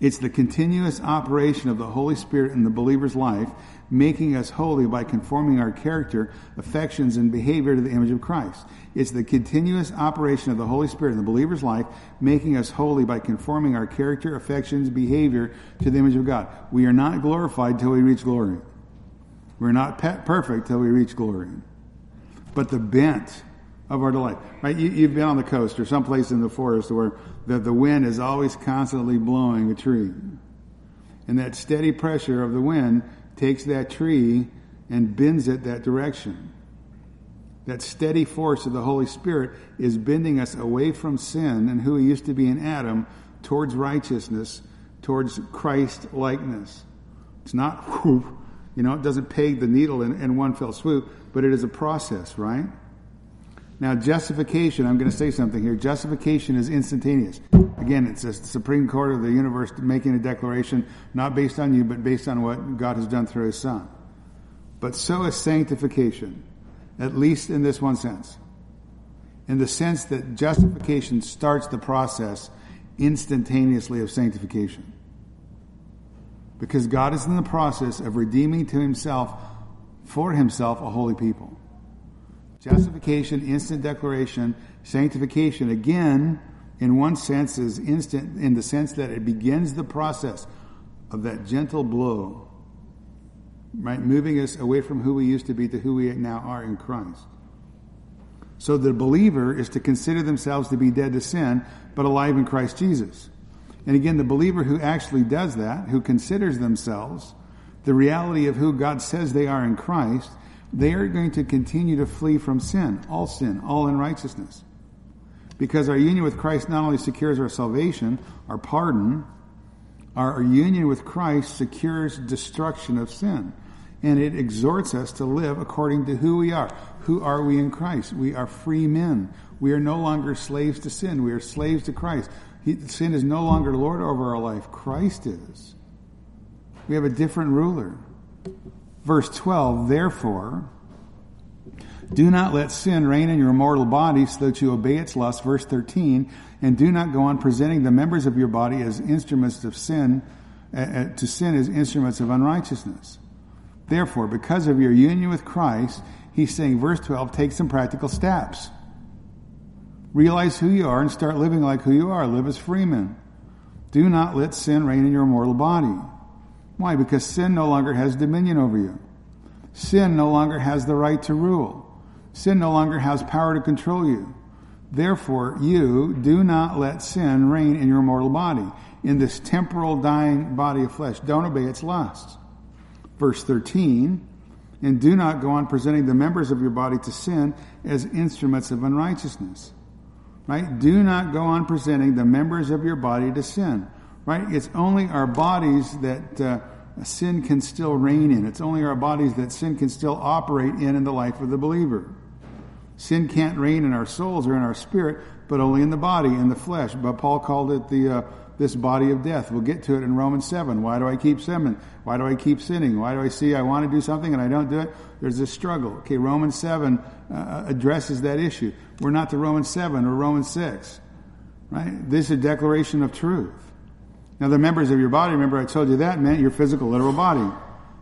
It's the continuous operation of the Holy Spirit in the believer's life making us holy by conforming our character, affections, and behavior to the image of Christ. It's the continuous operation of the Holy Spirit in the believer's life, making us holy by conforming our character, affections, behavior to the image of God. We are not glorified till we reach glory. We're not perfect till we reach glory. But the bent of our delight, right? You, have been on the coast or someplace in the forest where the, the wind is always constantly blowing a tree. And that steady pressure of the wind takes that tree and bends it that direction. That steady force of the Holy Spirit is bending us away from sin and who He used to be in Adam towards righteousness, towards Christ likeness. It's not whoop, [laughs] you know, it doesn't peg the needle in, in one fell swoop, but it is a process, right? Now, justification, I'm going to say something here. Justification is instantaneous. Again, it's the Supreme Court of the universe making a declaration, not based on you, but based on what God has done through His Son. But so is sanctification, at least in this one sense. In the sense that justification starts the process instantaneously of sanctification. Because God is in the process of redeeming to Himself, for Himself, a holy people Justification, instant declaration, sanctification, again, in one sense, is instant in the sense that it begins the process of that gentle blow, right? Moving us away from who we used to be to who we now are in Christ. So the believer is to consider themselves to be dead to sin, but alive in Christ Jesus. And again, the believer who actually does that, who considers themselves the reality of who God says they are in Christ, they are going to continue to flee from sin, all sin, all unrighteousness. Because our union with Christ not only secures our salvation, our pardon, our union with Christ secures destruction of sin. And it exhorts us to live according to who we are. Who are we in Christ? We are free men. We are no longer slaves to sin. We are slaves to Christ. He, sin is no longer Lord over our life. Christ is. We have a different ruler. Verse 12, therefore, do not let sin reign in your mortal body so that you obey its lust. Verse 13, and do not go on presenting the members of your body as instruments of sin, uh, to sin as instruments of unrighteousness. Therefore, because of your union with Christ, he's saying, verse 12, take some practical steps. Realize who you are and start living like who you are. Live as freemen. Do not let sin reign in your mortal body. Why? Because sin no longer has dominion over you. Sin no longer has the right to rule. Sin no longer has power to control you. Therefore, you do not let sin reign in your mortal body, in this temporal dying body of flesh. Don't obey its lusts. Verse 13, and do not go on presenting the members of your body to sin as instruments of unrighteousness. Right? Do not go on presenting the members of your body to sin. Right? It's only our bodies that uh, sin can still reign in. It's only our bodies that sin can still operate in in the life of the believer. Sin can't reign in our souls or in our spirit, but only in the body, in the flesh. But Paul called it the uh, this body of death. We'll get to it in Romans 7. Why do I keep sinning? Why do I keep sinning? Why do I see I want to do something and I don't do it? There's this struggle. Okay, Romans 7 uh, addresses that issue. We're not to Romans 7 or Romans 6. Right? This is a declaration of truth. Now, the members of your body, remember I told you that meant your physical, literal body.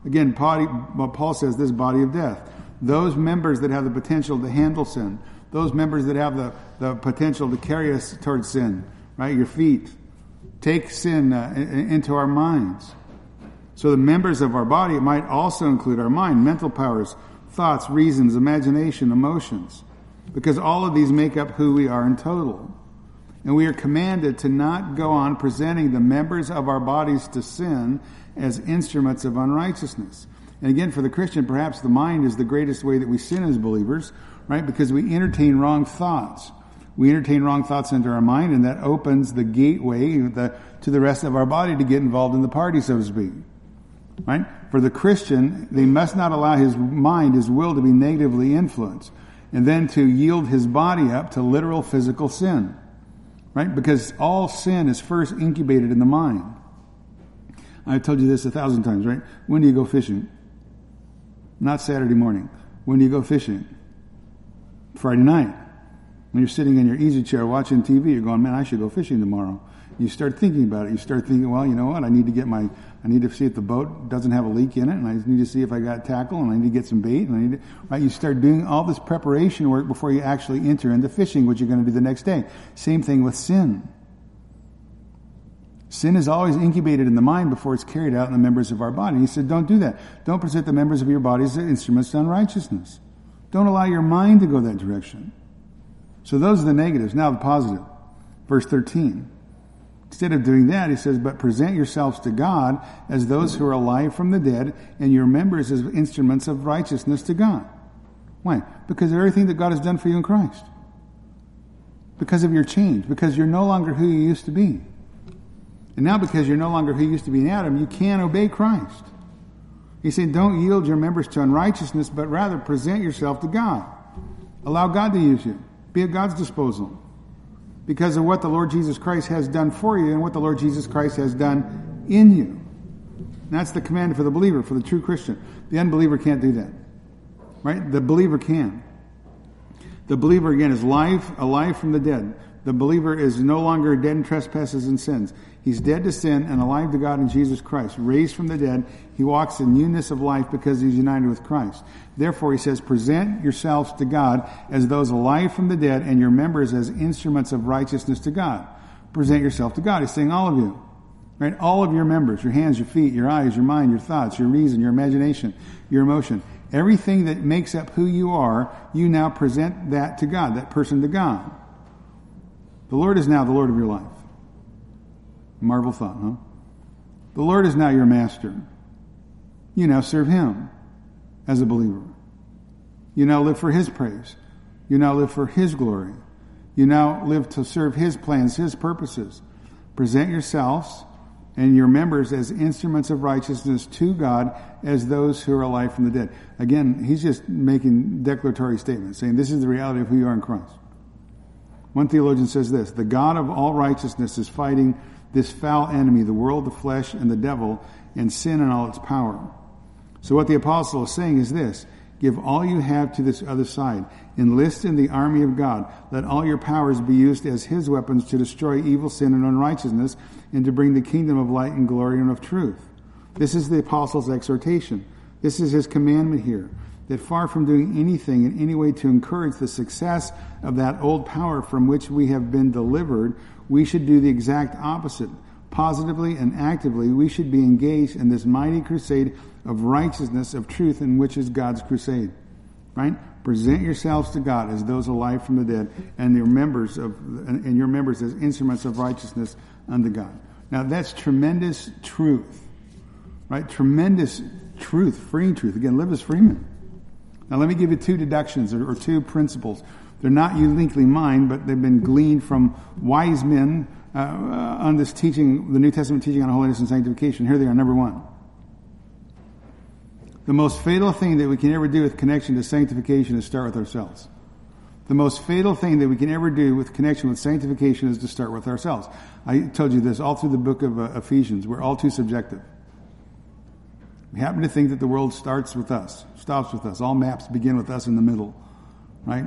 Again, Paul says this body of death. Those members that have the potential to handle sin, those members that have the, the potential to carry us towards sin, right? Your feet, take sin uh, into our minds. So the members of our body might also include our mind, mental powers, thoughts, reasons, imagination, emotions, because all of these make up who we are in total. And we are commanded to not go on presenting the members of our bodies to sin as instruments of unrighteousness. And again, for the Christian, perhaps the mind is the greatest way that we sin as believers, right? Because we entertain wrong thoughts we entertain wrong thoughts into our mind, and that opens the gateway the, to the rest of our body to get involved in the party, so to speak. Right? For the Christian, they must not allow his mind, his will to be negatively influenced, and then to yield his body up to literal physical sin. Right? Because all sin is first incubated in the mind. I've told you this a thousand times, right? When do you go fishing? Not Saturday morning. When do you go fishing? Friday night. When you're sitting in your easy chair watching TV, you're going, man, I should go fishing tomorrow. You start thinking about it. You start thinking, well, you know what? I need to get my, I need to see if the boat doesn't have a leak in it, and I need to see if I got tackle, and I need to get some bait, and I need to, right? You start doing all this preparation work before you actually enter into fishing, which you're going to do the next day. Same thing with sin. Sin is always incubated in the mind before it's carried out in the members of our body. He said, don't do that. Don't present the members of your bodies as instruments to unrighteousness. Don't allow your mind to go that direction. So those are the negatives. Now the positive. Verse 13. Instead of doing that, he says, but present yourselves to God as those who are alive from the dead and your members as instruments of righteousness to God. Why? Because of everything that God has done for you in Christ. Because of your change. Because you're no longer who you used to be. And now because you're no longer who you used to be in Adam, you can't obey Christ. He's saying, don't yield your members to unrighteousness, but rather present yourself to God. Allow God to use you be at God's disposal because of what the Lord Jesus Christ has done for you and what the Lord Jesus Christ has done in you. And that's the command for the believer, for the true Christian. The unbeliever can't do that. Right? The believer can. The believer, again, is life, alive from the dead. The believer is no longer dead in trespasses and sins. He's dead to sin and alive to God in Jesus Christ. Raised from the dead, he walks in newness of life because he's united with Christ. Therefore, he says, present yourselves to God as those alive from the dead and your members as instruments of righteousness to God. Present yourself to God. He's saying all of you. Right? All of your members, your hands, your feet, your eyes, your mind, your thoughts, your reason, your imagination, your emotion. Everything that makes up who you are, you now present that to God, that person to God. The Lord is now the Lord of your life. Marvel thought, huh? The Lord is now your master. You now serve Him as a believer. You now live for His praise. You now live for His glory. You now live to serve His plans, His purposes. Present yourselves and your members as instruments of righteousness to God as those who are alive from the dead. Again, he's just making declaratory statements, saying this is the reality of who you are in Christ. One theologian says this The God of all righteousness is fighting this foul enemy, the world, the flesh, and the devil, and sin and all its power. So, what the apostle is saying is this Give all you have to this other side. Enlist in the army of God. Let all your powers be used as his weapons to destroy evil, sin, and unrighteousness, and to bring the kingdom of light and glory and of truth. This is the apostle's exhortation. This is his commandment here that far from doing anything in any way to encourage the success of that old power from which we have been delivered, we should do the exact opposite. Positively and actively, we should be engaged in this mighty crusade of righteousness, of truth, in which is God's crusade. Right? Present yourselves to God as those alive from the dead, and your members of and your members as instruments of righteousness unto God. Now that's tremendous truth. Right? Tremendous truth, freeing truth. Again, live as. Now, let me give you two deductions or, or two principles. They're not uniquely mine, but they've been gleaned from wise men uh, on this teaching, the New Testament teaching on holiness and sanctification. Here they are. Number one. The most fatal thing that we can ever do with connection to sanctification is start with ourselves. The most fatal thing that we can ever do with connection with sanctification is to start with ourselves. I told you this all through the book of uh, Ephesians. We're all too subjective. We happen to think that the world starts with us, stops with us. All maps begin with us in the middle, right?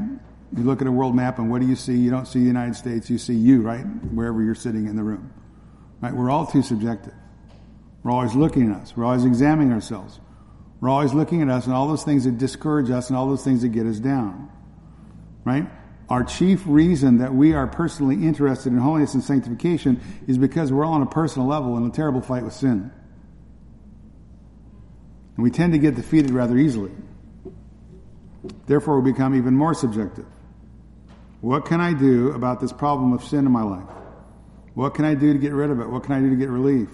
You look at a world map and what do you see? You don't see the United States, you see you, right? Wherever you're sitting in the room. Right? We're all too subjective. We're always looking at us. We're always examining ourselves. We're always looking at us and all those things that discourage us and all those things that get us down. Right? Our chief reason that we are personally interested in holiness and sanctification is because we're all on a personal level in a terrible fight with sin. And we tend to get defeated rather easily. Therefore, we become even more subjective. What can I do about this problem of sin in my life? What can I do to get rid of it? What can I do to get relief?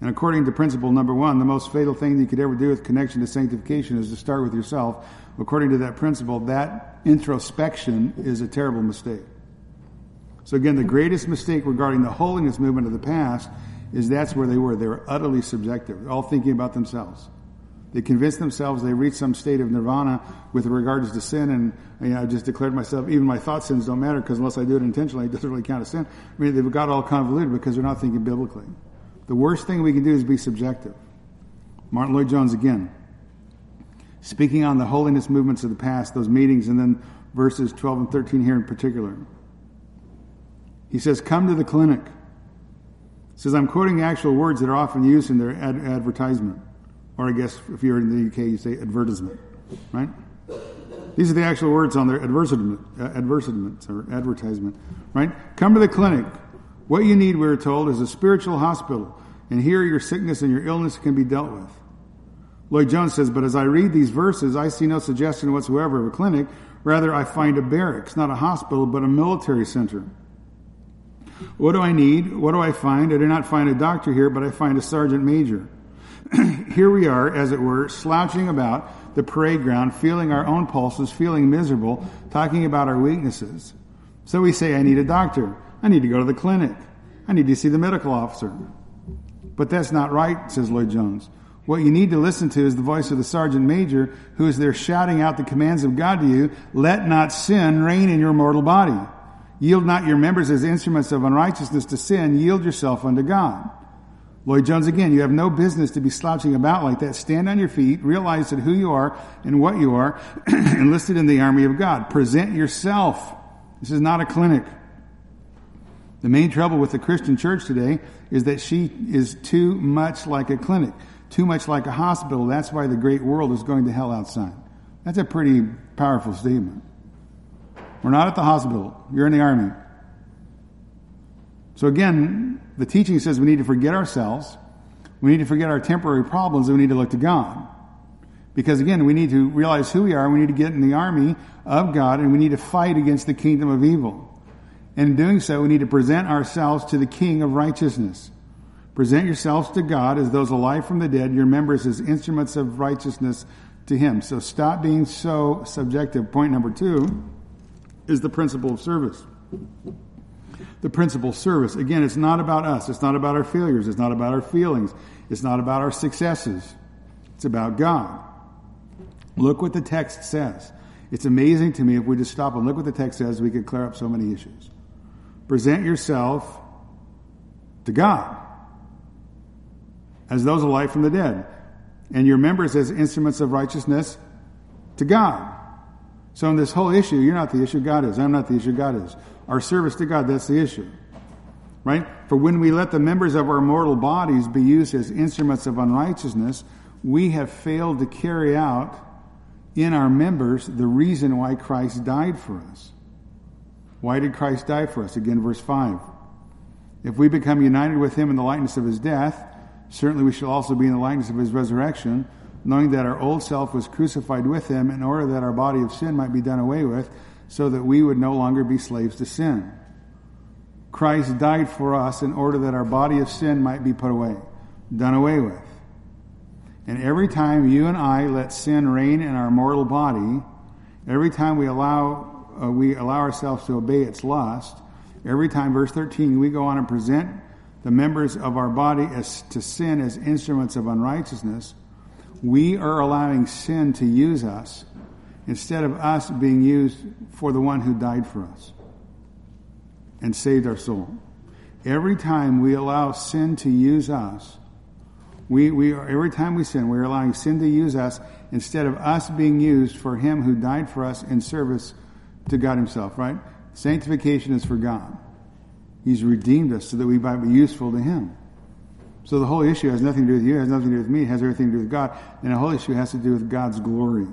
And according to principle number one, the most fatal thing you could ever do with connection to sanctification is to start with yourself. According to that principle, that introspection is a terrible mistake. So again, the greatest mistake regarding the holiness movement of the past is that's where they were. They were utterly subjective, all thinking about themselves. They convinced themselves they reached some state of nirvana with regards to sin, and you know, I just declared myself, even my thought sins don't matter because unless I do it intentionally, it doesn't really count as sin. I mean, they've got all convoluted because they're not thinking biblically. The worst thing we can do is be subjective. Martyn Lloyd-Jones again, speaking on the holiness movements of the past, those meetings, and then verses 12 and 13 here in particular. He says, Come to the clinic He says, I'm quoting actual words that are often used in their ad- advertisement. Or I guess if you're in the UK, you say advertisement, right? These are the actual words on their advertisement, uh, advertisements or advertisement, right? Come to the clinic. What you need, we're told, is a spiritual hospital. And here your sickness and your illness can be dealt with. Lloyd-Jones says, but as I read these verses, I see no suggestion whatsoever of a clinic. Rather, I find a barracks, not a hospital, but a military center. What do I need? What do I find? I do not find a doctor here, but I find a sergeant major. [clears throat] here we are, as it were, slouching about the parade ground, feeling our own pulses, feeling miserable, talking about our weaknesses. So we say, I need a doctor. I need to go to the clinic. I need to see the medical officer. But that's not right, says Lloyd-Jones. What you need to listen to is the voice of the sergeant major who is there shouting out the commands of God to you, let not sin reign in your mortal body. Yield not your members as instruments of unrighteousness to sin. Yield yourself unto God. Lloyd-Jones again, you have no business to be slouching about like that. Stand on your feet, realize that who you are and what you are, [clears throat] enlisted in the army of God. Present yourself This is not a clinic. The main trouble with the Christian church today is that she is too much like a clinic, too much like a hospital. That's why the great world is going to hell outside. That's a pretty powerful statement. We're not at the hospital. You're in the army. So again, the teaching says we need to forget ourselves. We need to forget our temporary problems and we need to look to God. Because again, we need to realize who we are. We need to get in the army of God and we need to fight against the kingdom of evil. And in doing so, we need to present ourselves to the King of righteousness. Present yourselves to God as those alive from the dead, your members as instruments of righteousness to Him. So stop being so subjective. Point number two is the principle of service. The principal service. Again, it's not about us. It's not about our failures. It's not about our feelings. It's not about our successes. It's about God. Look what the text says. It's amazing to me if we just stop and look what the text says, we could clear up so many issues. Present yourself to God as those alive from the dead, and your members as instruments of righteousness to God. So in this whole issue, you're not the issue, God is. I'm not the issue, God is. Our service to God, that's the issue. Right? For when we let the members of our mortal bodies be used as instruments of unrighteousness, we have failed to carry out in our members the reason why Christ died for us. Why did Christ die for us? Again, verse 5. If we become united with him in the likeness of his death, certainly we shall also be in the likeness of his resurrection, knowing that our old self was crucified with him in order that our body of sin might be done away with, so that we would no longer be slaves to sin. Christ died for us in order that our body of sin might be put away, done away with. And every time you and I let sin reign in our mortal body, every time we allow uh, we allow ourselves to obey its lust, every time, verse 13, we go on and present the members of our body as to sin as instruments of unrighteousness, we are allowing sin to use us instead of us being used for the one who died for us and saved our soul. Every time we allow sin to use us, we, we are, every time we sin, we're allowing sin to use us instead of us being used for Him who died for us in service to God Himself, right? Sanctification is for God. He's redeemed us so that we might be useful to Him. So the whole issue has nothing to do with you, has nothing to do with me, has everything to do with God. And the whole issue has to do with God's glory.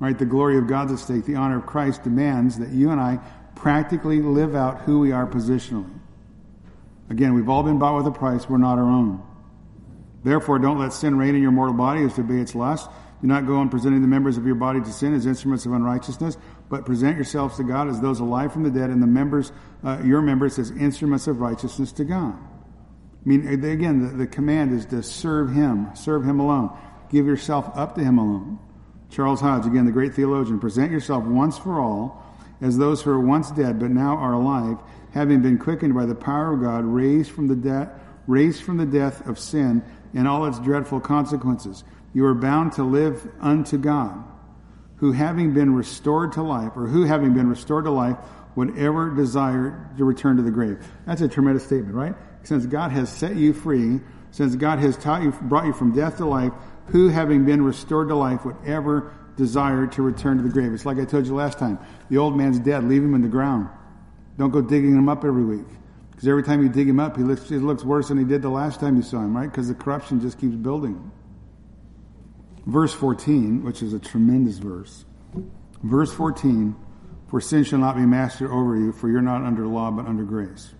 Right? The glory of God's at stake. The honor of Christ demands that you and I practically live out who we are positionally. Again, we've all been bought with a price. We're not our own. Therefore, don't let sin reign in your mortal body as to obey its lust. Do not go on presenting the members of your body to sin as instruments of unrighteousness, but present yourselves to God as those alive from the dead, and the members, uh, your members, as instruments of righteousness to God. I mean, again, the, the command is to serve Him, serve Him alone. Give yourself up to Him alone. Charles Hodge, again, the great theologian, present yourself once for all as those who are once dead but now are alive, having been quickened by the power of God, raised from the death, raised from the death of sin and all its dreadful consequences. You are bound to live unto God, who having been restored to life, or who having been restored to life, would ever desire to return to the grave. That's a tremendous statement, right? Since God has set you free, since God has taught you, brought you from death to life, who having been restored to life would ever desire to return to the grave? It's like I told you last time. The old man's dead. Leave him in the ground. Don't go digging him up every week. Because every time you dig him up, he looks, he looks worse than he did the last time you saw him, right? Because the corruption just keeps building. Verse 14, which is a tremendous verse. Verse 14, for sin shall not be master over you, for you're not under law, but under grace.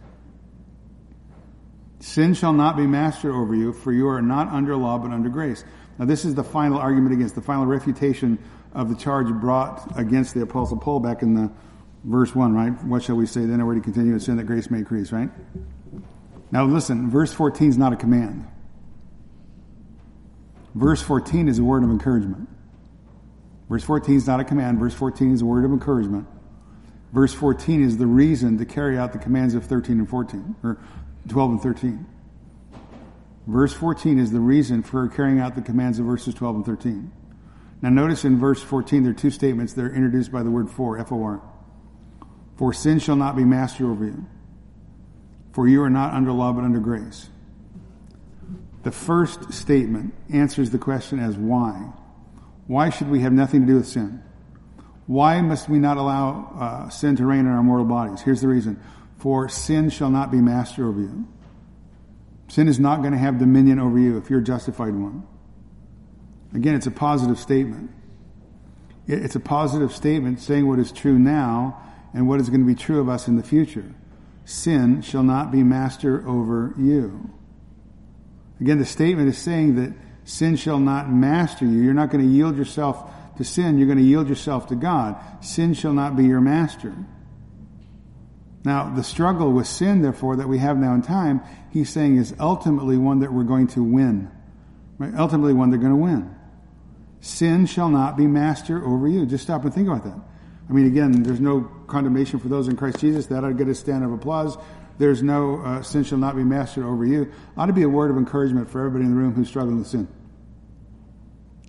Sin shall not be master over you, for you are not under law, but under grace. Now, this is the final argument against, the final refutation of the charge brought against the Apostle Paul back in the verse 1, right? What shall we say then? To continue to sin that grace may increase, right? Now listen, verse 14 is not a command. Verse 14 is a word of encouragement. Verse 14 is not a command. Verse 14 is a word of encouragement. Verse 14 is the reason to carry out the commands of 13 and 14, or 12 and 13. Verse 14 is the reason for carrying out the commands of verses 12 and 13. Now notice in verse 14 there are two statements that are introduced by the word for, F-O-R. For sin shall not be master over you. For you are not under law, but under grace. The first statement answers the question as why. Why should we have nothing to do with sin? Why must we not allow uh, sin to reign in our mortal bodies? Here's the reason. For sin shall not be master over you. Sin is not going to have dominion over you if you're a justified one. Again, it's a positive statement. It's a positive statement saying what is true now and what is going to be true of us in the future. Sin shall not be master over you. Again, the statement is saying that sin shall not master you. You're not going to yield yourself to sin. You're going to yield yourself to God. Sin shall not be your master. Now, the struggle with sin, therefore, that we have now in time, he's saying is ultimately one that we're going to win. Right? Ultimately one they're going to win. Sin shall not be master over you. Just stop and think about that. I mean, again, there's no condemnation for those in Christ Jesus. That ought to get a stand of applause. There's no uh, sin shall not be mastered over you. Ought to be a word of encouragement for everybody in the room who's struggling with sin.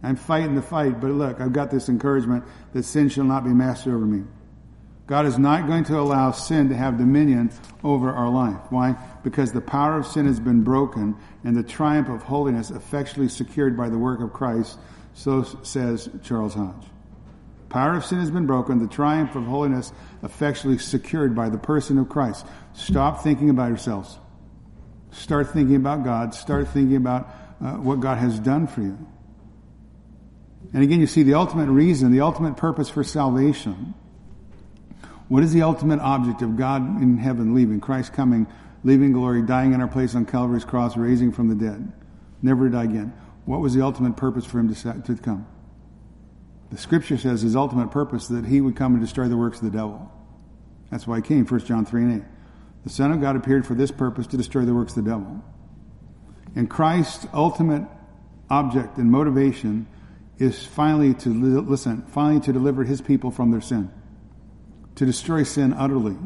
I'm fighting the fight, but look, I've got this encouragement that sin shall not be mastered over me. God is not going to allow sin to have dominion over our life. Why? Because the power of sin has been broken and the triumph of holiness effectually secured by the work of Christ so says Charles Hodge. Power of sin has been broken, the triumph of holiness effectually secured by the person of Christ. Stop thinking about yourselves. Start thinking about God. Start thinking about uh, what God has done for you. And again, you see the ultimate reason, the ultimate purpose for salvation. What is the ultimate object of God in heaven leaving? Christ coming, leaving glory, dying in our place on Calvary's cross, raising from the dead, never to die again. What was the ultimate purpose for him to, to come? The scripture says his ultimate purpose that he would come and destroy the works of the devil. That's why he came, 1 John 3 and 8. The Son of God appeared for this purpose to destroy the works of the devil. And Christ's ultimate object and motivation is finally to listen, finally to deliver his people from their sin, to destroy sin utterly.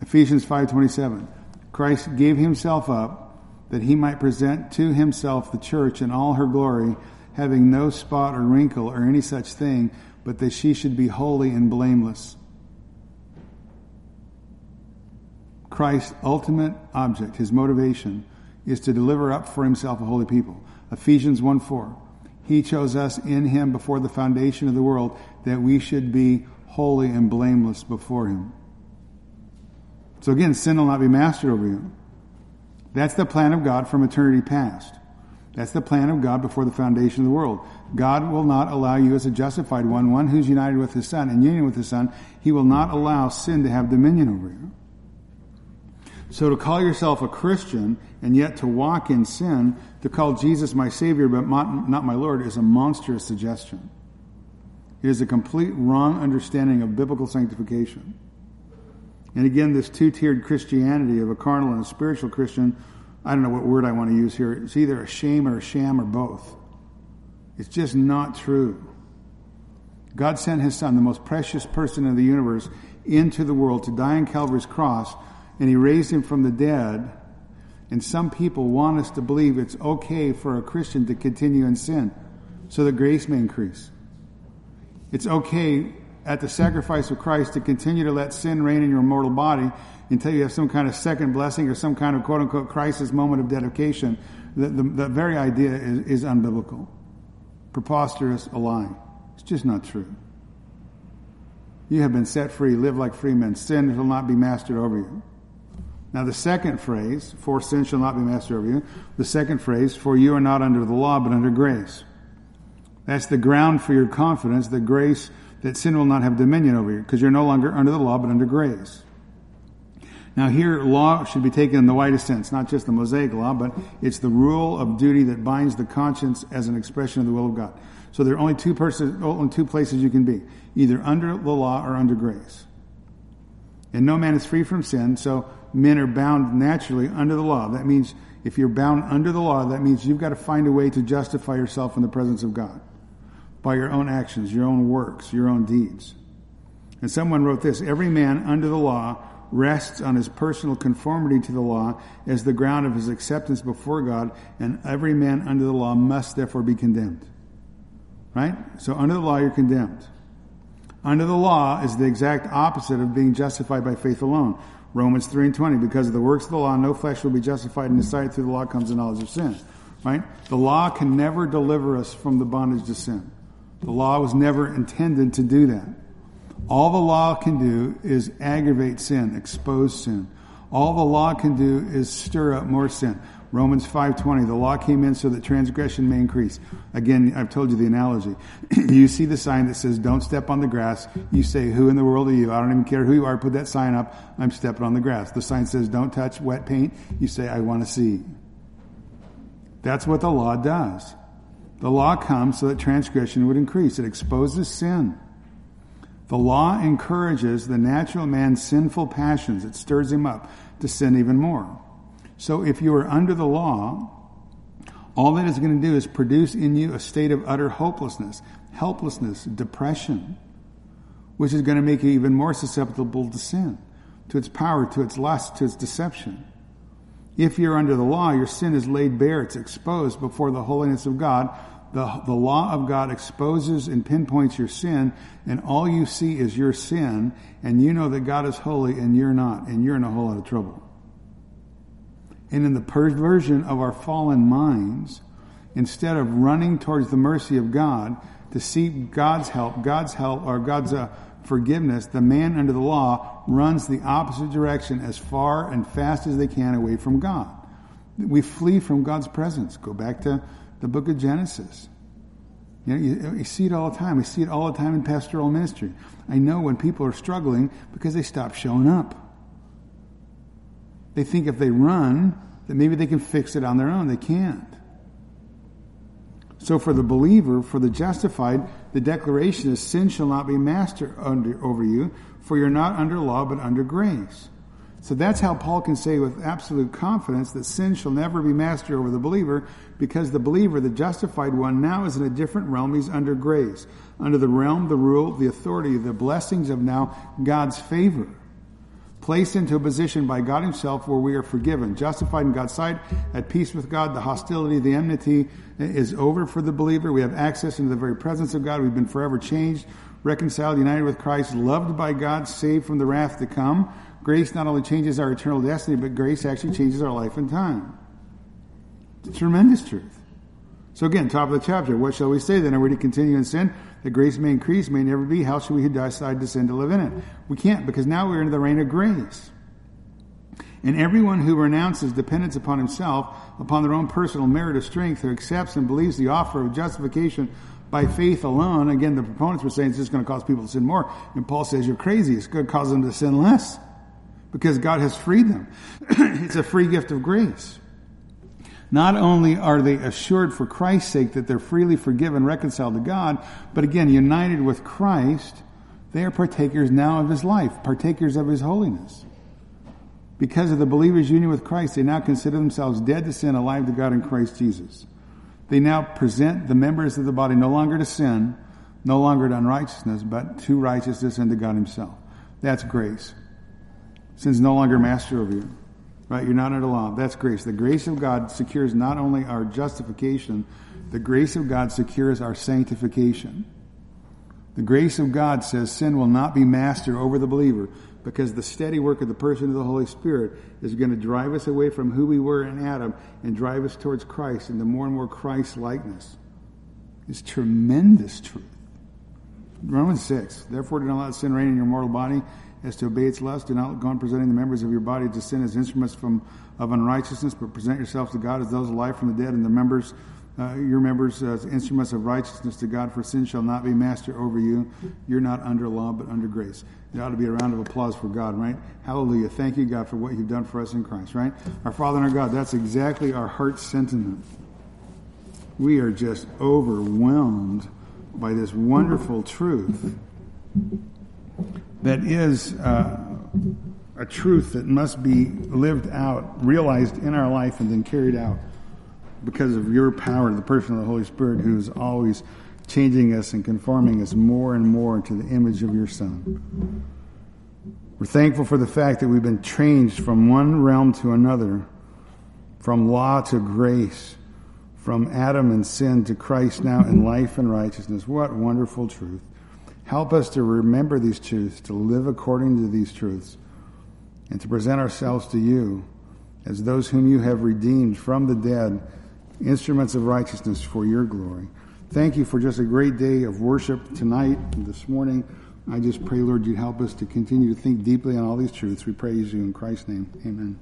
Ephesians 5:27. Christ gave himself up that he might present to himself the church in all her glory, having no spot or wrinkle or any such thing, but that she should be holy and blameless. Christ's ultimate object, his motivation, is to deliver up for himself a holy people. Ephesians 1 4. He chose us in him before the foundation of the world that we should be holy and blameless before him. So again, sin will not be mastered over you. That's the plan of God from eternity past. That's the plan of God before the foundation of the world. God will not allow you as a justified one, one who's united with his son, in union with his son, he will not allow sin to have dominion over you. So to call yourself a Christian and yet to walk in sin, to call Jesus my Savior but not my Lord, is a monstrous suggestion. It is a complete wrong understanding of biblical sanctification. And again, this two tiered Christianity of a carnal and a spiritual Christian, I don't know what word I want to use here. It's either a shame or a sham or both. It's just not true. God sent his son, the most precious person in the universe, into the world to die on Calvary's cross, and he raised him from the dead. And some people want us to believe it's okay for a Christian to continue in sin so that grace may increase. It's okay at the sacrifice of Christ to continue to let sin reign in your mortal body until you have some kind of second blessing or some kind of quote unquote crisis moment of dedication, the, the, the very idea is, is unbiblical. Preposterous, a lie. It's just not true. You have been set free, live like free men. Sin shall not be mastered over you. Now, the second phrase, for sin shall not be mastered over you, the second phrase, for you are not under the law, but under grace. That's the ground for your confidence the grace that sin will not have dominion over you because you're no longer under the law but under grace. Now here, law should be taken in the widest sense, not just the Mosaic law, but it's the rule of duty that binds the conscience as an expression of the will of God. So there are only two, persons, only two places you can be, either under the law or under grace. And no man is free from sin, so men are bound naturally under the law. That means if you're bound under the law, that means you've got to find a way to justify yourself in the presence of God by your own actions, your own works, your own deeds. And someone wrote this Every man under the law rests on his personal conformity to the law as the ground of his acceptance before God, and every man under the law must therefore be condemned. Right? So under the law, you're condemned. Under the law is the exact opposite of being justified by faith alone. Romans 3 and 20, because of the works of the law, no flesh will be justified in the sight through the law comes the knowledge of sin. Right? The law can never deliver us from the bondage to sin. The law was never intended to do that. All the law can do is aggravate sin, expose sin. All the law can do is stir up more sin. Romans 5:20 the law came in so that transgression may increase. Again, I've told you the analogy. [clears throat] you see the sign that says don't step on the grass. You say who in the world are you? I don't even care who you are. Put that sign up. I'm stepping on the grass. The sign says don't touch wet paint. You say I want to see. That's what the law does. The law comes so that transgression would increase. It exposes sin. The law encourages the natural man's sinful passions. It stirs him up to sin even more. So if you are under the law, all that is going to do is produce in you a state of utter hopelessness, helplessness, depression, which is going to make you even more susceptible to sin, to its power, to its lust, to its deception. If you're under the law, your sin is laid bare, it's exposed before the holiness of God. The, the law of God exposes and pinpoints your sin, and all you see is your sin, and you know that God is holy and you're not, and you're in a whole lot of trouble. And in the perversion of our fallen minds, instead of running towards the mercy of God to seek God's help, God's help, or God's uh, forgiveness, the man under the law runs the opposite direction as far and fast as they can away from God. We flee from God's presence. Go back to the book of Genesis. You, know, you, you, see it all the time. We see it all the time in pastoral ministry. I know when people are struggling because they stop showing up. They think if they run, that maybe they can fix it on their own. They can't. So for the believer, for the justified, the declaration is sin shall not be master under, over you, for you're not under law but under grace. So that's how Paul can say with absolute confidence that sin shall never be master over the believer because the believer, the justified one, now is in a different realm. He's under grace, under the realm, the rule, the authority, the blessings of now God's favor placed into a position by God Himself where we are forgiven, justified in God's sight, at peace with God. The hostility, the enmity is over for the believer. We have access into the very presence of God. We've been forever changed, reconciled, united with Christ, loved by God, saved from the wrath to come. Grace not only changes our eternal destiny, but grace actually changes our life and time. It's a tremendous truth. So again, top of the chapter, what shall we say then? Are we to continue in sin? that grace may increase, may never be, how shall we decide to sin to live in it? We can't because now we're into the reign of grace. And everyone who renounces dependence upon himself, upon their own personal merit or strength, who accepts and believes the offer of justification by faith alone, again, the proponents were saying it's just going to cause people to sin more. And Paul says, you're crazy. It's going to cause them to sin less because God has freed them. [clears throat] it's a free gift of grace. Not only are they assured for Christ's sake that they're freely forgiven, reconciled to God, but again, united with Christ, they are partakers now of His life, partakers of His holiness. Because of the believer's union with Christ, they now consider themselves dead to sin, alive to God in Christ Jesus. They now present the members of the body no longer to sin, no longer to unrighteousness, but to righteousness and to God Himself. That's grace. Sin's no longer master over you. Right? You're not under law. That's grace. The grace of God secures not only our justification, the grace of God secures our sanctification. The grace of God says sin will not be master over the believer because the steady work of the person of the Holy Spirit is going to drive us away from who we were in Adam and drive us towards Christ the more and more Christ likeness. It's tremendous truth. Romans 6. Therefore, do not let sin reign in your mortal body as to obey its lust. Do not go on presenting the members of your body to sin as instruments from, of unrighteousness, but present yourselves to God as those alive from the dead, and the members, uh, your members as instruments of righteousness to God. For sin shall not be master over you. You're not under law, but under grace. There ought to be a round of applause for God, right? Hallelujah. Thank you, God, for what you've done for us in Christ, right? Our Father and our God, that's exactly our heart sentiment. We are just overwhelmed by this wonderful truth that is uh, a truth that must be lived out, realized in our life, and then carried out because of your power, the person of the Holy Spirit, who is always changing us and conforming us more and more to the image of your Son. We're thankful for the fact that we've been changed from one realm to another, from law to grace, from Adam and sin to Christ now in life and righteousness. What wonderful truth. Help us to remember these truths, to live according to these truths, and to present ourselves to you as those whom you have redeemed from the dead, instruments of righteousness for your glory. Thank you for just a great day of worship tonight, and this morning. I just pray, Lord, you'd help us to continue to think deeply on all these truths. We praise you in Christ's name. Amen.